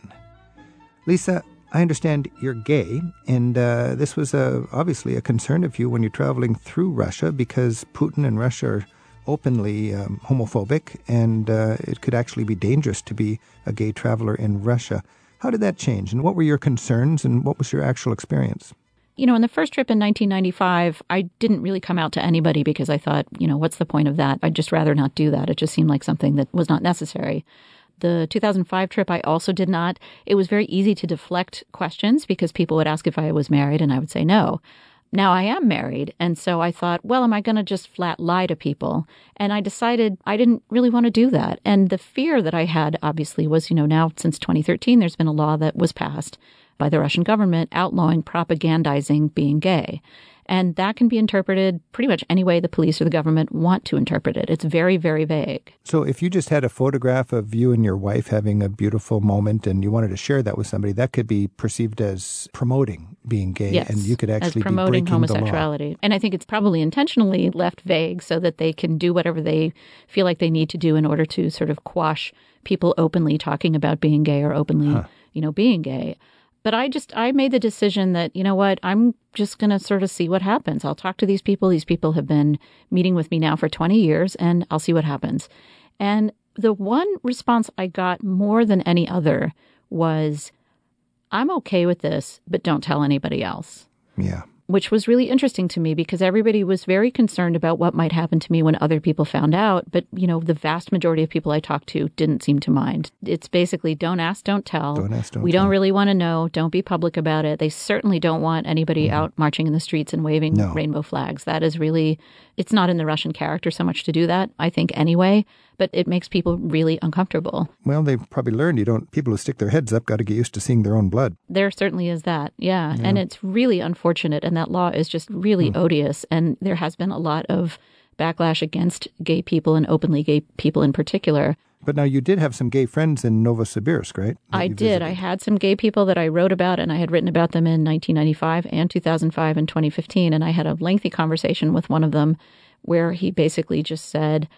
Speaker 1: Lisa, I understand you're gay, and uh, this was a, obviously a concern of you when you're traveling through Russia because Putin and Russia are openly um, homophobic, and uh, it could actually be dangerous to be a gay traveler in Russia. How did that change? And what were your concerns and what was your actual experience?
Speaker 3: You know, in the first trip in 1995, I didn't really come out to anybody because I thought, you know, what's the point of that? I'd just rather not do that. It just seemed like something that was not necessary. The 2005 trip, I also did not. It was very easy to deflect questions because people would ask if I was married and I would say no. Now I am married. And so I thought, well, am I going to just flat lie to people? And I decided I didn't really want to do that. And the fear that I had, obviously, was, you know, now since 2013, there's been a law that was passed by the Russian government outlawing propagandizing being gay. And that can be interpreted pretty much any way the police or the government want to interpret it. It's very, very vague.
Speaker 1: So if you just had a photograph of you and your wife having a beautiful moment and you wanted to share that with somebody, that could be perceived as promoting being gay.
Speaker 3: Yes,
Speaker 1: and you could actually
Speaker 3: as promoting homosexuality. And I think it's probably intentionally left vague so that they can do whatever they feel like they need to do in order to sort of quash people openly talking about being gay or openly, huh. you know, being gay. But I just, I made the decision that, you know what, I'm just going to sort of see what happens. I'll talk to these people. These people have been meeting with me now for 20 years, and I'll see what happens. And the one response I got more than any other was, I'm okay with this, but don't tell anybody else.
Speaker 1: Yeah
Speaker 3: which was really interesting to me because everybody was very concerned about what might happen to me when other people found out. But, you know, the vast majority of people I talked to didn't seem to mind. It's basically don't ask, don't tell.
Speaker 1: Don't ask, don't
Speaker 3: We
Speaker 1: tell.
Speaker 3: don't really want to know. Don't be public about it. They certainly don't want anybody mm-hmm. out marching in the streets and waving
Speaker 1: no.
Speaker 3: rainbow flags. That is really, it's not in the Russian character so much to do that, I think, anyway but it makes people really uncomfortable.
Speaker 1: Well, they've probably learned you don't, people who stick their heads up got to get used to seeing their own blood.
Speaker 3: There certainly is that, yeah. yeah. And it's really unfortunate. And that law is just really mm. odious. And there has been a lot of backlash against gay people and openly gay people in particular.
Speaker 1: But now you did have some gay friends in Novosibirsk, right?
Speaker 3: I did. I had some gay people that I wrote about, and I had written about them in 1995 and 2005 and 2015. And I had a lengthy conversation with one of them where he basically just said,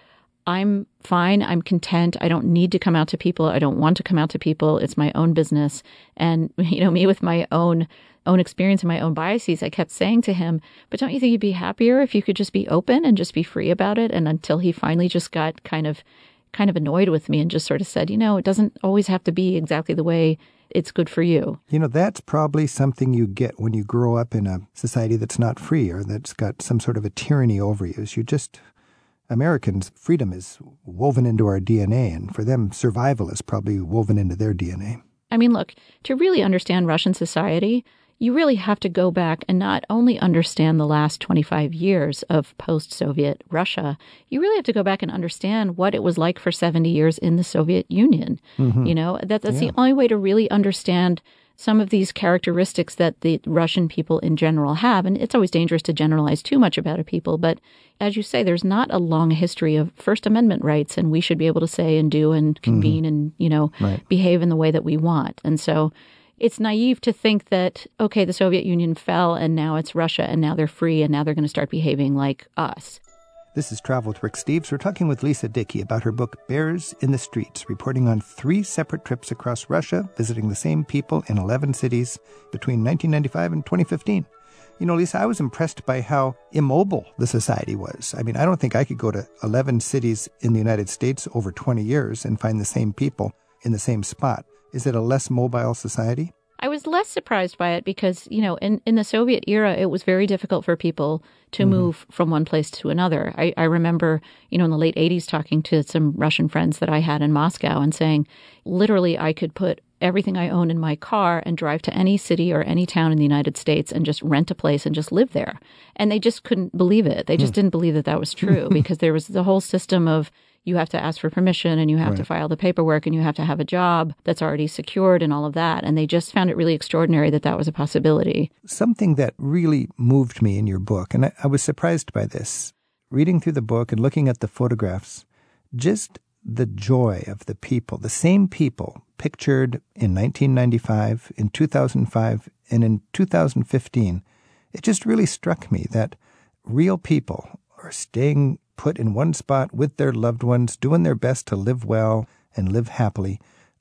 Speaker 3: I'm fine. I'm content. I don't need to come out to people. I don't want to come out to people. It's my own business. And, [LAUGHS] you know, me with my own own experience and my own biases, I kept saying to him, but don't you think you'd be happier if you could just be open and just be free about it? And until he finally just got kind of kind of annoyed with me and just sort of said, you know, it doesn't always have to be exactly the way it's good for you.
Speaker 1: You know, that's probably something you get when you grow up in a society that's not free or that's got some sort of a tyranny over you. Is you just Americans, freedom is woven into our DNA, and for them, survival is probably woven into their DNA.
Speaker 3: I mean, look, to really understand Russian society, you really have to go back and not only understand the last 25 years of post Soviet Russia, you really have to go back and understand what it was like for 70 years in the Soviet Union. Mm-hmm. You know, that, that's yeah. the only way to really understand some of these characteristics that the Russian people in general have. And it's always dangerous to generalize too much about a people. But as you say, there's not a long history of First Amendment rights, and we should be able to say and do and mm-hmm. convene mm-hmm. and, you know, right. behave in the way that we want. And so it's naive to think that, okay, the Soviet Union fell and now it's Russia and now they're free and now they're going to start behaving like us.
Speaker 1: This is Travel with Rick Steves. We're talking with Lisa Dickey about her book Bears in the Streets, reporting on three separate trips across Russia, visiting the same people in 11 cities between 1995 and 2015. You know, Lisa, I was impressed by how immobile the society was. I mean, I don't think I could go to 11 cities in the United States over 20 years and find the same people in the same spot. Is it a less mobile society?
Speaker 3: I was less surprised by it because, you know, in, in the Soviet era, it was very difficult for people to mm-hmm. move from one place to another. I, I remember, you know, in the late 80s talking to some Russian friends that I had in Moscow and saying, literally, I could put everything I own in my car and drive to any city or any town in the United States and just rent a place and just live there. And they just couldn't believe it. They just mm. didn't believe that that was true [LAUGHS] because there was the whole system of you have to ask for permission and you have right. to file the paperwork and you have to have a job that's already secured and all of that. And they just found it really extraordinary that that was a possibility.
Speaker 1: Something that really moved me in your book, and I, I was surprised by this, reading through the book and looking at the photographs, just the joy of the people, the same people pictured in 1995, in 2005, and in 2015. It just really struck me that real people are staying put in one spot with their loved ones, doing their best to live well and live happily.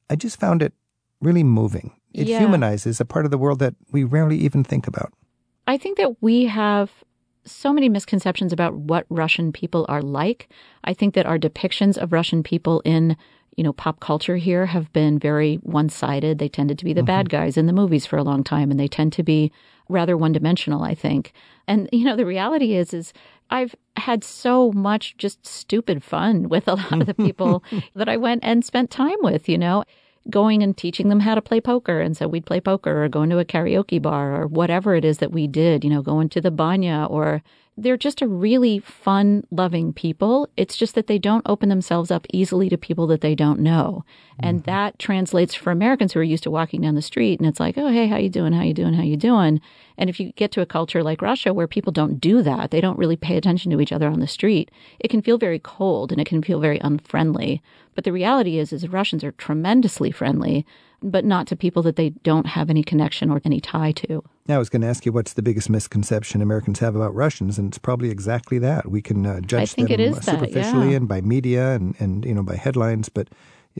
Speaker 1: I just found it really moving. It yeah. humanizes a part of the world that we rarely even think about.
Speaker 3: I think that we have so many misconceptions about what Russian people are like. I think that our depictions of Russian people in you know, pop culture here have been very one sided. They tended to be the mm-hmm. bad guys in the movies for a long time, and they tend to be rather one dimensional, I think. And, [LAUGHS] you know, the reality is, is I've had so much just stupid fun with a lot of the people [LAUGHS] that I went and spent time with, you know, going and teaching them how to play poker. And so we'd play poker or going to a karaoke bar or whatever it is that we did, you know, going to the banya or they're just a really fun loving people. It's just that they don't open themselves up easily to people that they don't know. Mm-hmm. And that translates for Americans who are used to walking down the street and it's like, "Oh, hey, how you doing? How you doing? How you doing?" And if you get to a culture like Russia where people don't do that, they don't really pay attention to each other on the street, it can feel very cold and it can feel very unfriendly. But the reality is is Russians are tremendously friendly but not to people that they don't have any connection or any tie to.
Speaker 1: I was going to ask you what's the biggest misconception Americans have about Russians, and it's probably exactly that. We can uh, judge them superficially
Speaker 3: that, yeah.
Speaker 1: and by media and, and you know by headlines, but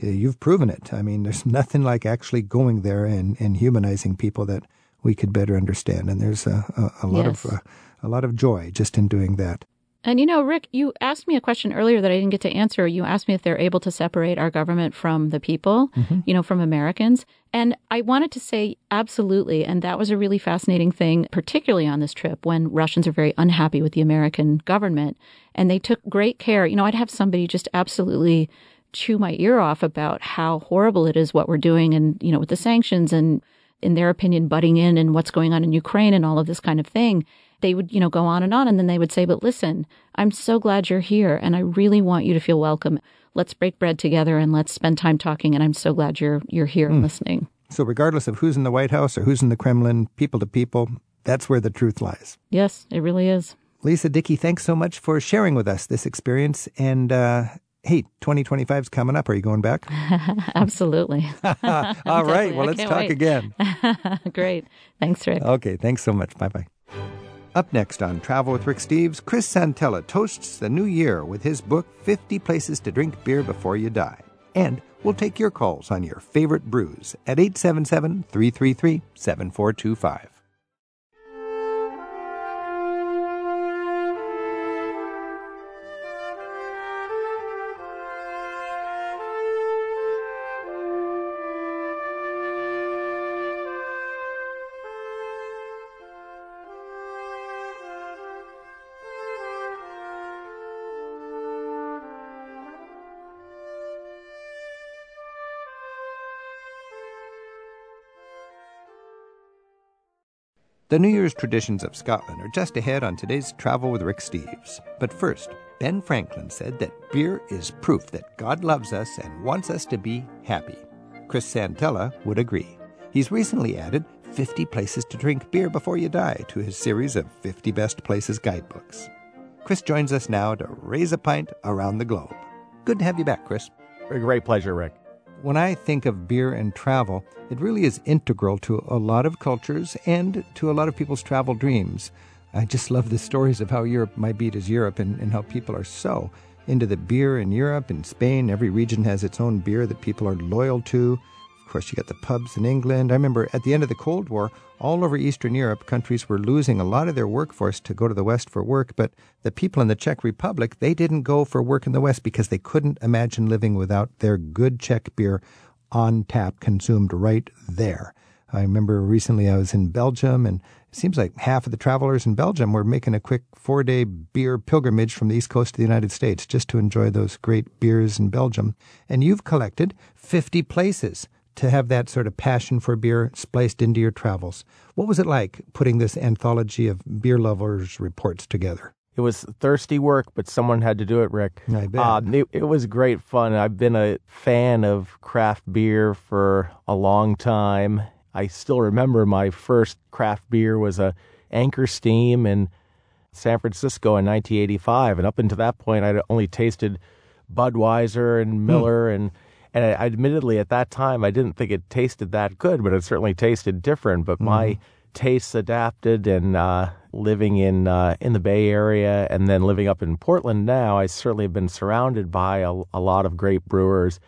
Speaker 1: uh, you've proven it. I mean, there's [LAUGHS] nothing like actually going there and, and humanizing people that we could better understand, and there's a, a, a lot yes. of uh, a lot of joy just in doing that.
Speaker 3: And you know, Rick, you asked me a question earlier that I didn't get to answer. You asked me if they're able to separate our government from the people, mm-hmm. you know, from Americans. And I wanted to say absolutely. And that was a really fascinating thing, particularly on this trip when Russians are very unhappy with the American government. And they took great care. You know, I'd have somebody just absolutely chew my ear off about how horrible it is what we're doing and, you know, with the sanctions and, in their opinion, butting in and what's going on in Ukraine and all of this kind of thing they would, you know, go on and on. And then they would say, but listen, I'm so glad you're here and I really want you to feel welcome. Let's break bread together and let's spend time talking. And I'm so glad you're, you're here mm. and listening.
Speaker 1: So regardless of who's in the White House or who's in the Kremlin, people to people, that's where the truth lies.
Speaker 3: Yes, it really is.
Speaker 1: Lisa Dickey, thanks so much for sharing with us this experience. And uh, hey, 2025 is coming up. Are you going back? [LAUGHS]
Speaker 3: Absolutely. [LAUGHS]
Speaker 1: All [LAUGHS] right. Well, let's talk
Speaker 3: wait.
Speaker 1: again.
Speaker 3: Great. Thanks, Rick.
Speaker 1: Okay. Thanks so much. Bye bye. Up next on Travel with Rick Steves, Chris Santella toasts the new year with his book 50 Places to Drink Beer Before You Die. And we'll take your calls on your favorite brews at 877 333 7425. The New Year's traditions of Scotland are just ahead on today's Travel with Rick Steves. But first, Ben Franklin said that beer is proof that God loves us and wants us to be happy. Chris Santella would agree. He's recently added 50 places to drink beer before you die to his series of 50 best places guidebooks. Chris joins us now to raise a pint around the globe. Good to have you back, Chris.
Speaker 4: A great pleasure, Rick.
Speaker 1: When I think of beer and travel, it really is integral to a lot of cultures and to a lot of people's travel dreams. I just love the stories of how Europe, my beat is Europe, and, and how people are so into the beer in Europe and Spain. Every region has its own beer that people are loyal to. Of Of course, you got the pubs in England. I remember at the end of the Cold War, all over Eastern Europe, countries were losing a lot of their workforce to go to the West for work. But the people in the Czech Republic, they didn't go for work in the West because they couldn't imagine living without their good Czech beer on tap, consumed right there. I remember recently I was in Belgium, and it seems like half of the travelers in Belgium were making a quick four day beer pilgrimage from the East Coast to the United States just to enjoy those great beers in Belgium. And you've collected 50 places to have that sort of passion for beer spliced into your travels. What was it like putting this anthology of beer lovers' reports together?
Speaker 4: It was thirsty work, but someone had to do it, Rick.
Speaker 1: I bet.
Speaker 4: Uh, it, it was great fun. I've been a fan of craft beer for a long time. I still remember my first craft beer was a Anchor Steam in San Francisco in 1985, and up until that point, I'd only tasted Budweiser and Miller, and and I, admittedly at that time I didn't think it tasted that good, but it certainly tasted different. But my tastes adapted, and uh, living in uh, in the Bay Area and then living up in Portland now, I certainly have been surrounded by a, a lot of great brewers.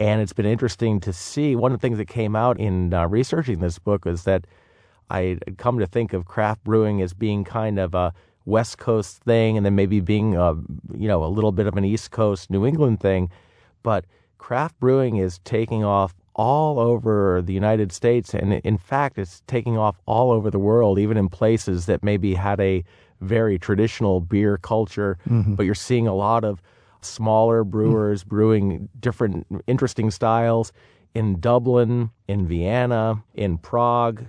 Speaker 4: And it's been interesting to see. One of the things that came out in uh, researching this book was that I had come to think of craft brewing as being kind of a West Coast thing, and then maybe being a you know a little bit of an East Coast New England thing. But craft brewing is taking off all over the United States, and in fact, it's taking off all over the world, even in places that maybe had a very traditional beer culture.
Speaker 1: Mm-hmm.
Speaker 4: But you're seeing a lot of smaller brewers brewing different, interesting styles in Dublin, in Vienna, in Prague,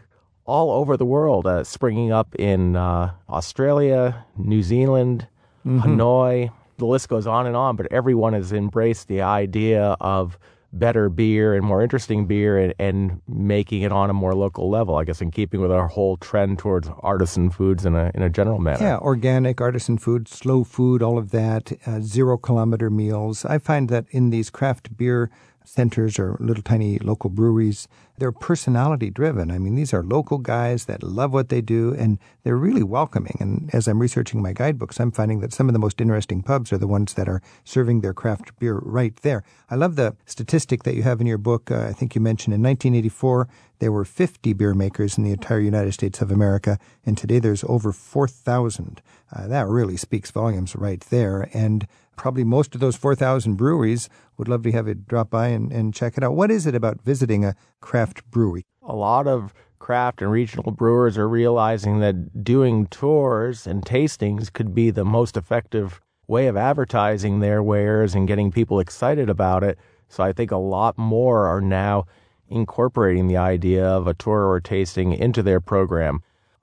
Speaker 4: all over the world, uh, springing up in uh, Australia, New Zealand, Hanoi. The list goes on and on, but everyone has embraced the idea of better beer and more interesting beer and, and making it on a more local level, I guess, in keeping with our whole trend towards artisan foods in a, in a general manner.
Speaker 1: Yeah, organic, artisan food, slow food, all of that, uh, zero kilometer meals. I find that in these craft beer centers or little tiny local breweries, they're personality driven. I mean, these are local guys that love what they do and they're really welcoming. And as I'm researching my guidebooks, I'm finding that some of the most interesting pubs are the ones that are serving their craft beer right there. I love the statistic that you have in your book. Uh, I think you mentioned in 1984, there were 50 beer makers in the entire United States of America, and today there's over 4,000. Uh, that really speaks volumes right there. And probably most of those 4,000 breweries would love to have you drop by and, and check it out. What is it about visiting a craft brewery?
Speaker 4: a lot of craft and regional brewers are realizing that doing tours and tastings could be the most effective way of advertising their wares and getting people excited about it. So I think a lot more are now incorporating the idea of a tour or tasting into their program.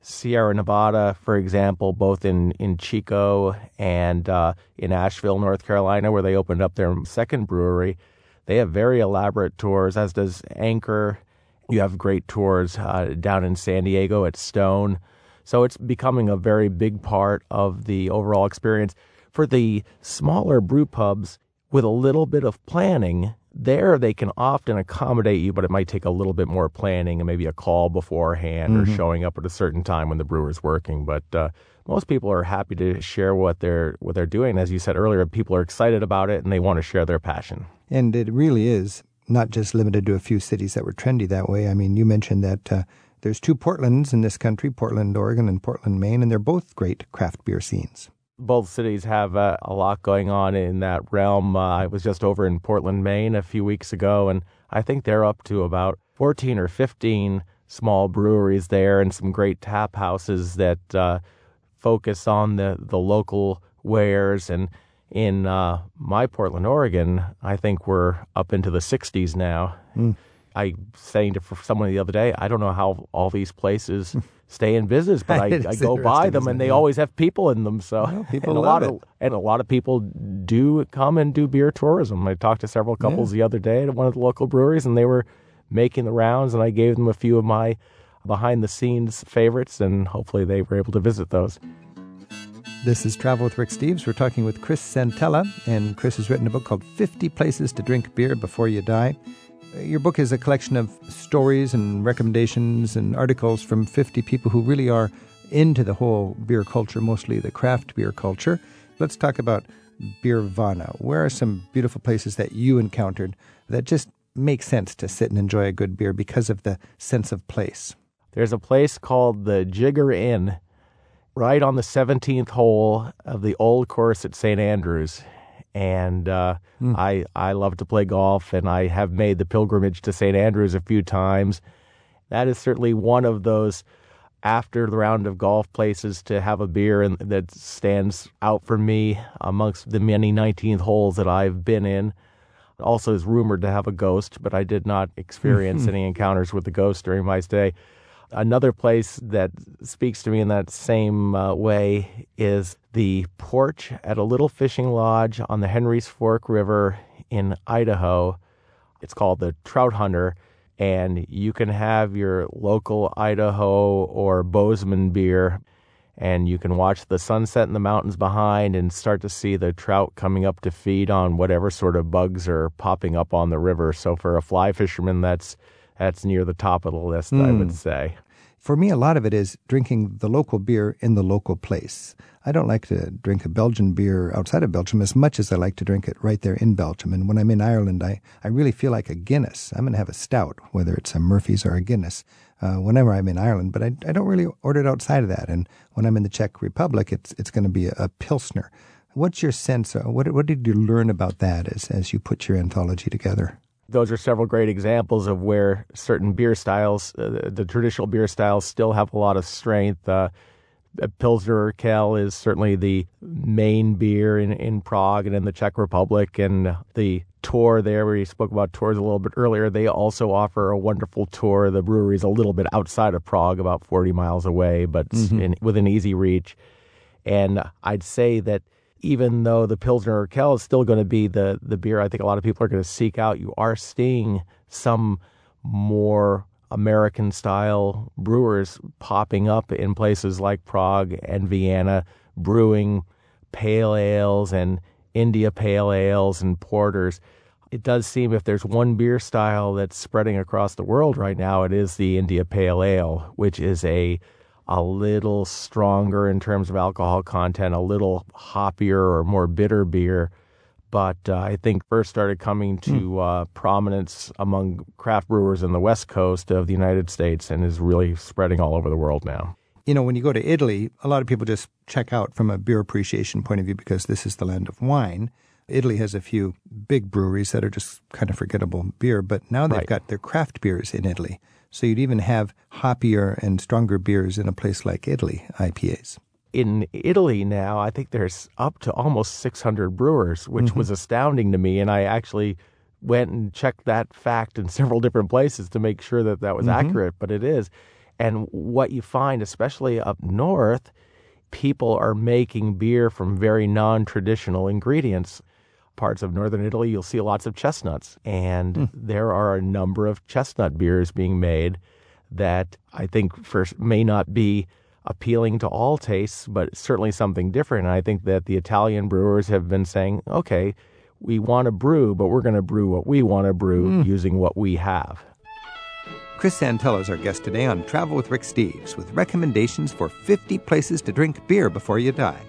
Speaker 4: Sierra Nevada, for example, both in, in Chico and uh, in Asheville, North Carolina, where they opened up their second brewery, they have very elaborate tours, as does Anchor you have great tours uh, down in San Diego at Stone. So it's becoming a very big part of the overall experience. For the smaller brew pubs, with a little bit of planning, there they can often accommodate you, but it might take a little bit more planning and maybe a call beforehand or showing up at a certain time when the brewer's working. But uh, most people are happy to share what they're what they're doing. As you said earlier, people are excited about it and they want to share their passion.
Speaker 1: And it really is not just limited to a few cities that were trendy that way. I mean, you mentioned that uh, there's two Portlands in this country, Portland, Oregon, and Portland, Maine, and they're both great craft beer scenes.
Speaker 4: Both cities have uh, a lot going on in that realm. Uh, I was just over in Portland, Maine a few weeks ago, and I think they're up to about 14 or 15 small breweries there and some great tap houses that uh, focus on the, the local wares. And in uh, my Portland, Oregon, I think we're up into the 60s now. I saying to for someone the other day, I don't know how all these places [LAUGHS] stay in business, but [LAUGHS] I, I go by them and they
Speaker 1: Yeah.
Speaker 4: always have people in them. So
Speaker 1: Well, people
Speaker 4: and a lot
Speaker 1: it.
Speaker 4: of and a lot of people do come and do beer tourism. I talked to several couples the other day at one of the local breweries, and they were making the rounds, and I gave them a few of my behind the scenes favorites, and hopefully they were able to visit those.
Speaker 1: This is Travel with Rick Steves. We're talking with Chris Santella, and Chris has written a book called 50 Places to Drink Beer Before You Die. Your book is a collection of stories and recommendations and articles from 50 people who really are into the whole beer culture, mostly the craft beer culture. Let's talk about Beervana. Where are some beautiful places that you encountered that just make sense to sit and enjoy a good beer because of the sense of place?
Speaker 4: There's a place called the Jigger Inn right on the 17th hole of the old course at St. Andrews. And uh, mm. I, I love to play golf, and I have made the pilgrimage to St. Andrews a few times. That is certainly one of those after the round of golf places to have a beer and that stands out for me amongst the many 19th holes that I've been in. Also is rumored to have a ghost, but I did not experience [LAUGHS] any encounters with the ghost during my stay. Another place that speaks to me in that same uh, way is the porch at a little fishing lodge on the Henry's Fork River in Idaho. It's called the Trout Hunter, and you can have your local Idaho or Bozeman beer, and you can watch the sunset in the mountains behind and start to see the trout coming up to feed on whatever sort of bugs are popping up on the river. So for a fly fisherman, that's that's near the top of the list, mm. I would hmm. say.
Speaker 1: For me, a lot of it is drinking the local beer in the local place. I don't like to drink a Belgian beer outside of Belgium as much as I like to drink it right there in Belgium. And when I'm in Ireland, I, I really feel like a Guinness. I'm going to have a stout, whether it's a Murphy's or a Guinness, uh, whenever I'm in Ireland. But I, I don't really order it outside of that. And when I'm in the Czech Republic, it's it's going to be a, a Pilsner. What's your sense? What what did you learn about that as as you put your anthology together?
Speaker 4: Those are several great examples of where certain beer styles, uh, the traditional beer styles, still have a lot of strength. Uh, Pilsner Urquell is certainly the main beer in, in Prague and in the Czech Republic. And the tour there, where you spoke about tours a little bit earlier, they also offer a wonderful tour. The brewery is a little bit outside of Prague, about 40 miles away, but mm-hmm. in, within easy reach. And I'd say that even though the Pilsner Urquell is still going to be the, the beer I think a lot of people are going to seek out, you are seeing some more American style brewers popping up in places like Prague and Vienna, brewing pale ales and India pale ales and porters. It does seem if there's one beer style that's spreading across the world right now, it is the India Pale Ale, which is a a little stronger in terms of alcohol content, a little hoppier or more bitter beer. But uh, I think first started coming to mm. uh, prominence among craft brewers in the west coast of the United States and is really spreading all over the world now.
Speaker 1: You know, when you go to Italy, a lot of people just check out from a beer appreciation point of view because this is the land of wine. Italy has a few big breweries that are just kind of forgettable beer, but now they've right. got their craft beers in Italy. So you'd even have hoppier and stronger beers in a place like Italy, IPAs.
Speaker 4: In Italy now, I think there's up to almost 600 brewers, which mm-hmm. was astounding to me. And I actually went and checked that fact in [LAUGHS] several different places to make sure that that was mm-hmm. accurate, but it is. And what you find, especially up north, people are making beer from very non traditional ingredients parts of northern Italy, you'll see lots of chestnuts. And mm. there are a number of chestnut beers being made that I think first may not be appealing to all tastes, but certainly something different. And I think that the Italian brewers have been saying, okay, we want to brew, but we're going to brew what we want to brew mm. using what we have.
Speaker 1: Chris Santella is our guest today on Travel with Rick Steves with recommendations for 50 places to drink beer before you die.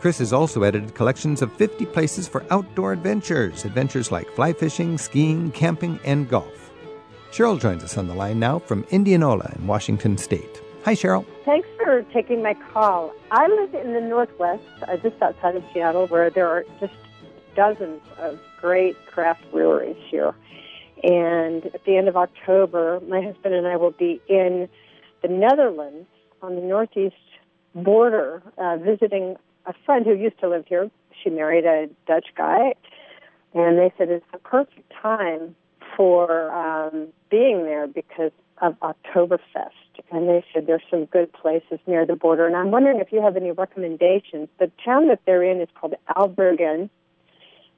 Speaker 1: Chris has also edited collections of 50 places for outdoor adventures, adventures like fly fishing, skiing, camping, and golf. Cheryl joins us on the line now from Indianola in Washington State. Hi, Cheryl.
Speaker 6: Thanks for taking my call. I live in the Northwest, uh, just outside of Seattle, where there are just dozens of great craft breweries here. And at the end of October, my husband and I will be in the Netherlands on the northeast border uh, visiting a friend who used to live here. She married a Dutch guy, and they said it's the perfect time for um, being there because of Oktoberfest. And they said there's some good places near the border. And I'm wondering if you have any recommendations. The town that they're in is called Albergen,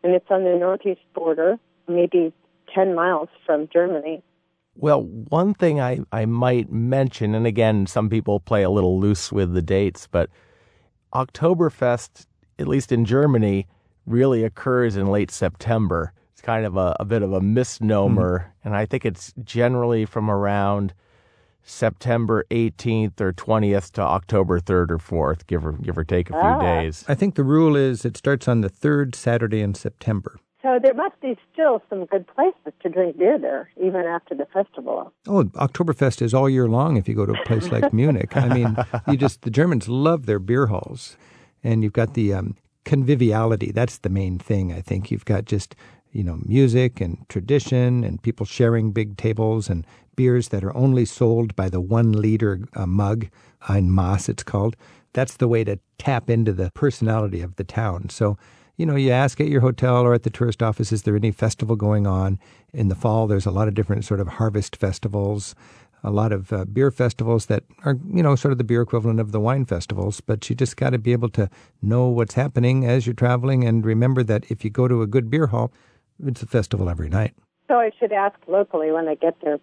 Speaker 6: and it's on the northeast border, maybe 10 miles from Germany.
Speaker 4: Well, one thing I, I might mention, and again, some people play a little loose with the dates, but Oktoberfest, at least in Germany, really occurs in late September. It's kind of a, a bit of a misnomer, mm and I think it's generally from around September 18th or 20th to October 3rd or 4th, give or give or take a few ah. days.
Speaker 1: I think the rule is it starts on the third Saturday in September.
Speaker 6: So there must be still some good places to drink beer there, even after the festival.
Speaker 1: Oh, Oktoberfest is all year long if you go to a place like [LAUGHS] Munich. I mean, you just, the Germans love their beer halls. And you've got the um, conviviality. That's the main thing, I think. You've got just, you know, music and tradition and people sharing big tables and beers that are only sold by the one liter uh, mug, ein Maß it's called. That's the way to tap into the personality of the town. So, you know, you ask at your hotel or at the tourist office, is there any festival going on? In the fall, there's a lot of different sort of harvest festivals, a lot of uh, beer festivals that are, you know, sort of the beer equivalent of the wine festivals. But you just got to be able to know what's happening as you're traveling and remember that if you go to a good beer hall, it's a festival every night.
Speaker 6: So I should ask locally when I get there.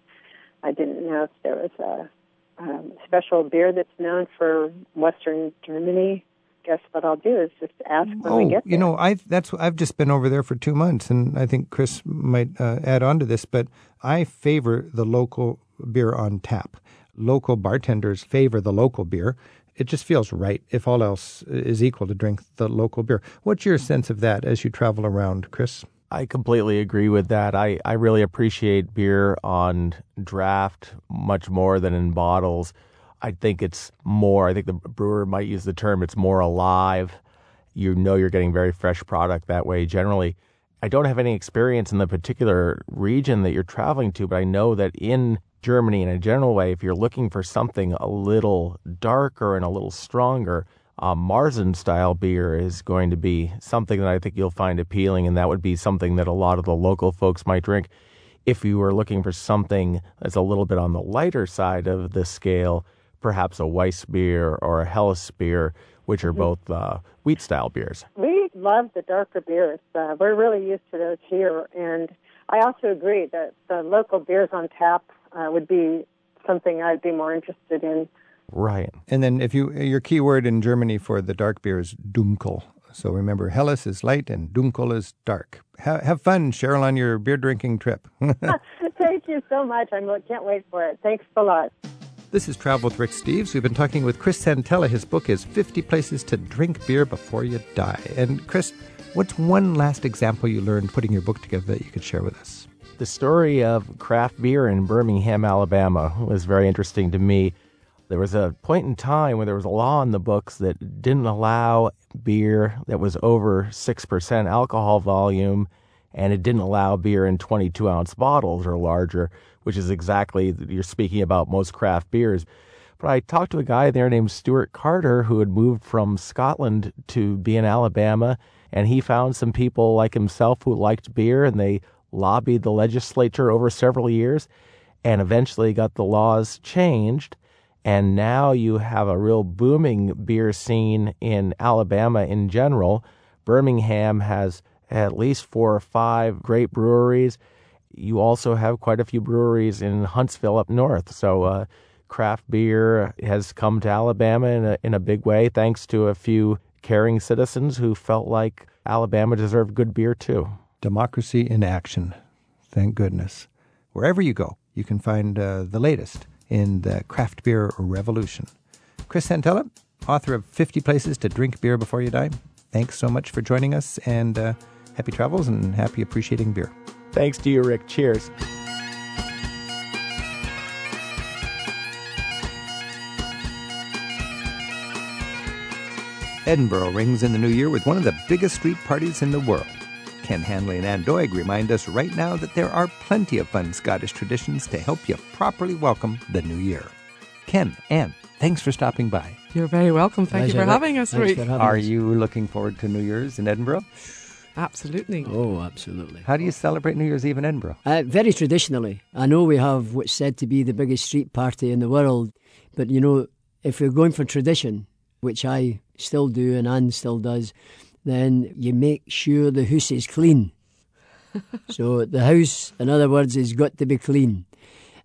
Speaker 6: I didn't know if there was a um, special beer that's known for Western Germany guess what I'll do is just ask when
Speaker 1: oh,
Speaker 6: we get there.
Speaker 1: you know, I've that's I've just been over there for two months, and I think Chris might uh, add on to this, but I favor the local beer on tap. Local bartenders favor the local beer. It just feels right if all else is equal to drink the local beer. What's your sense of that as you travel around, Chris?
Speaker 4: I completely agree with that. I, I really appreciate beer on draft much more than in bottles. I think it's more, I think the brewer might use the term, it's more alive. You know you're getting very fresh product that way generally. I don't have any experience in the particular region that you're traveling to, but I know that in Germany, in a general way, if you're looking for something a little darker and a little stronger, uh, Marzen style beer is going to be something that I think you'll find appealing, and that would be something that a lot of the local folks might drink. If you were looking for something that's a little bit on the lighter side of the scale, perhaps a Weiss beer or a Helles beer, which are mm-hmm. both uh, wheat style beers.
Speaker 6: We love the darker beers. Uh, we're really used to those here. And I also agree that the local beers on tap uh, would be something I'd be more interested in.
Speaker 4: Right.
Speaker 1: And then if you your key word in Germany for the dark beer is dunkel. So remember, Helles is light and dunkel is dark. Ha- have fun, Cheryl, on your beer drinking trip. [LAUGHS] [LAUGHS]
Speaker 6: Thank you so much. I can't wait for it. Thanks a lot.
Speaker 1: This is Travel with Rick Steves. We've been talking with Chris Santella. His book is 50 Places to Drink Beer Before You Die. And Chris, what's one last example you learned putting your book together that you could share with us?
Speaker 4: The story of craft beer in Birmingham, Alabama was very interesting to me. There was a point in time where there was a law in the books that didn't allow beer that was over 6% alcohol volume, and it didn't allow beer in 22 ounce bottles or larger which is exactly you're speaking about most craft beers. But I talked to a guy there named Stuart Carter who had moved from Scotland to be in Alabama, and he found some people like himself who liked beer, and they lobbied the legislature over several years and eventually got the laws changed. And now you have a real booming beer scene in Alabama in general. Birmingham has at least four or five great breweries you also have quite a few breweries in Huntsville up north. So uh, craft beer has come to Alabama in a, in a big way, thanks to a few caring citizens who felt like Alabama deserved good beer too.
Speaker 1: Democracy in action. Thank goodness. Wherever you go, you can find uh, the latest in the craft beer revolution. Chris Santella, author of 50 Places to Drink Beer Before You Die. Thanks so much for joining us and uh, happy travels and happy appreciating beer.
Speaker 4: Thanks to you, Rick. Cheers.
Speaker 1: Edinburgh rings in the new year with one of the biggest street parties in the world. Ken Hanley and Ann Doig remind us right now that there are plenty of fun Scottish traditions to help you properly welcome the new year. Ken, Ann, thanks for stopping by.
Speaker 7: You're very welcome. Thank Pleasure. you for having us, Rick.
Speaker 1: Are you looking forward to New Year's in Edinburgh?
Speaker 7: Absolutely.
Speaker 8: Oh, absolutely.
Speaker 1: How do you celebrate New Year's Eve in Edinburgh?
Speaker 8: Uh, very traditionally. I know we have what's said to be the biggest street party in the world, but you know, if you're going for tradition, which I still do and Anne still does, then you make sure the house is clean. [LAUGHS] so the house, in other words, has got to be clean.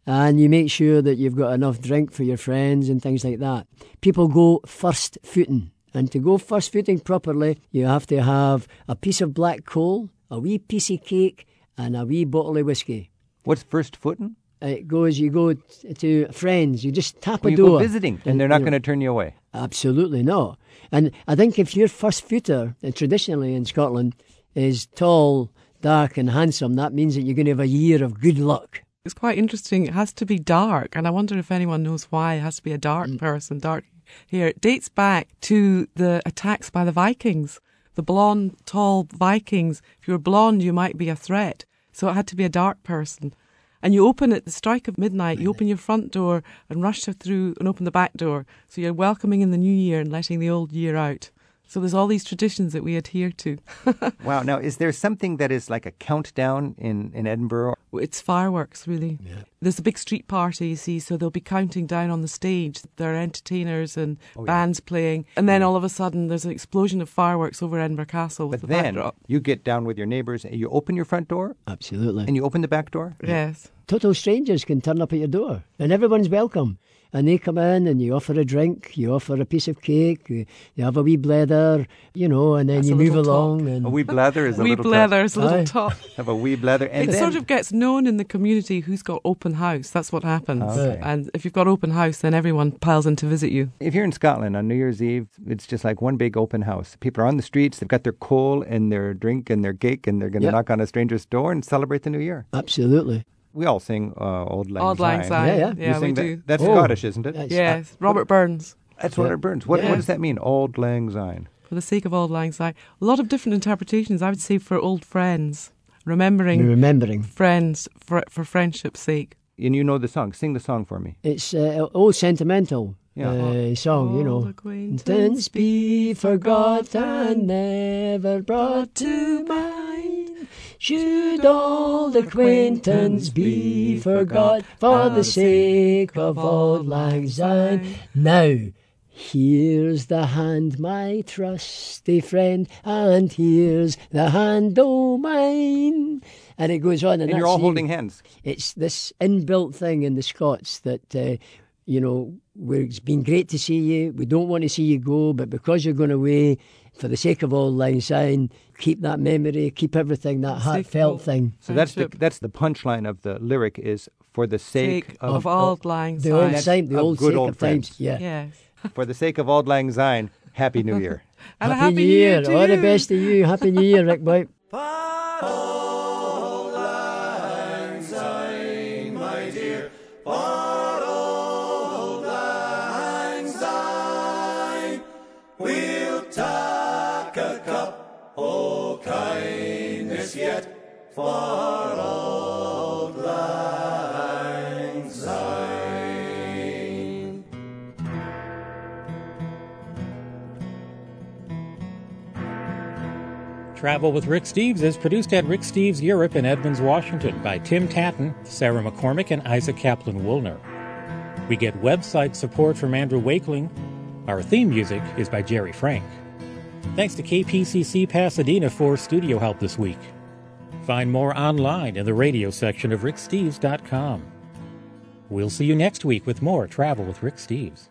Speaker 8: And you make sure that you've got enough drink for your friends and things like that. People go first footing. And to go first footing properly, you have to have a piece of black coal, a wee piece of cake, and a wee bottle of whiskey.
Speaker 1: What's first footing?
Speaker 8: It goes, you go to friends, you just tap
Speaker 1: well,
Speaker 8: a door.
Speaker 1: You go visiting, and, and they're not going to turn you away.
Speaker 8: Absolutely not. And I think if your first footer, uh, traditionally in Scotland, is tall, dark and handsome, that means that you're going to have a year of good luck.
Speaker 7: It's quite interesting. It has to be dark, and I wonder if anyone knows why it has to be a dark mm. person, dark hair. It dates back to the attacks by the Vikings. The blonde, tall Vikings. If you were blonde, you might be a threat. So it had to be a dark person. And you open at the strike of midnight, you open your front door and rush through and open the back door. So you're welcoming in the new year and letting the old year out. So there's all these traditions that we adhere to. [LAUGHS]
Speaker 1: wow. Now, is there something that is like a countdown in, in Edinburgh?
Speaker 7: It's fireworks, really. Yeah. There's a big street party, you see, so they'll be counting down on the stage. There are entertainers and oh, bands yeah. playing. And then mm. all of a sudden, there's an explosion of fireworks over Edinburgh Castle.
Speaker 1: but the then backdrop. you get down with your neighbours and you open your front door?
Speaker 8: Absolutely.
Speaker 1: And you open the back door?
Speaker 7: Yes.
Speaker 8: Total strangers can turn up at your door, and everyone's welcome and they come in and you offer a drink, you offer a piece of cake, you, have a wee blether, you know, and then That's you move along. And
Speaker 1: a wee blether is a
Speaker 7: wee
Speaker 1: little
Speaker 7: blether is a little top. [LAUGHS]
Speaker 1: have a wee blether.
Speaker 7: And it then... sort of gets known in the community who's got open house. That's what happens. Okay. And if you've got open house, then everyone piles in to visit you.
Speaker 1: If you're in Scotland on New Year's Eve, it's just like one big open house. People are on the streets, they've got their coal and their drink and their cake, and they're going to yep. knock on a stranger's door and celebrate the new year.
Speaker 8: Absolutely
Speaker 1: we all sing uh, Auld Lang
Speaker 7: Auld Lang Syne.
Speaker 8: Yeah, yeah,
Speaker 7: yeah we
Speaker 1: that?
Speaker 7: do.
Speaker 1: That's oh. Scottish, isn't it?
Speaker 7: Yes, Robert Burns.
Speaker 1: That's Robert Burns. What, yeah. what does that mean, Auld Lang Syne?
Speaker 7: For the sake of Auld Lang Syne. A lot of different interpretations. I would say for old friends, remembering,
Speaker 8: remembering
Speaker 7: friends for, for friendship's sake.
Speaker 1: And you know the song. Sing the song for me.
Speaker 8: It's uh, old sentimental. Yeah. Uh, song, you know. Acquaintance be forgot and never brought to mind. Should old acquaintance be forgot for the sake of auld lang syne? Now, here's the hand, my trusty friend, and here's the hand, oh mine. And it goes on,
Speaker 1: and, and you're all holding hands.
Speaker 8: It's this inbuilt thing in the Scots that uh, you know, it's been great to see you. We don't want to see you go, but because you're going away, for the sake of Auld Lang Syne, keep that memory, keep everything, that heartfelt thing.
Speaker 1: So that's the that's the punchline of the lyric is for the sake,
Speaker 7: sake of, of Auld Lang
Speaker 8: Syne. The old time, the old
Speaker 1: good old
Speaker 8: friends.
Speaker 1: times.
Speaker 8: Yeah.
Speaker 7: Yes. [LAUGHS]
Speaker 1: for the sake of Auld Lang Syne, Happy New Year. [LAUGHS]
Speaker 7: and
Speaker 8: happy,
Speaker 7: happy
Speaker 8: New Year.
Speaker 7: Year
Speaker 8: All the best to you. Happy New Year, Rick Boy. [LAUGHS] for auld lang syne.
Speaker 9: Travel with Rick Steves is produced at Rick Steves Europe in Edmonds, Washington by Tim Tattan, Sarah McCormick, and Isaac Kaplan Woolner. We get website support from Andrew Wakeling. Our theme music is by Jerry Frank. Thanks to KPCC Pasadena for studio help this week. Find more online in the radio section of ricksteves.com. We'll see you next week with more Travel with Rick Steves.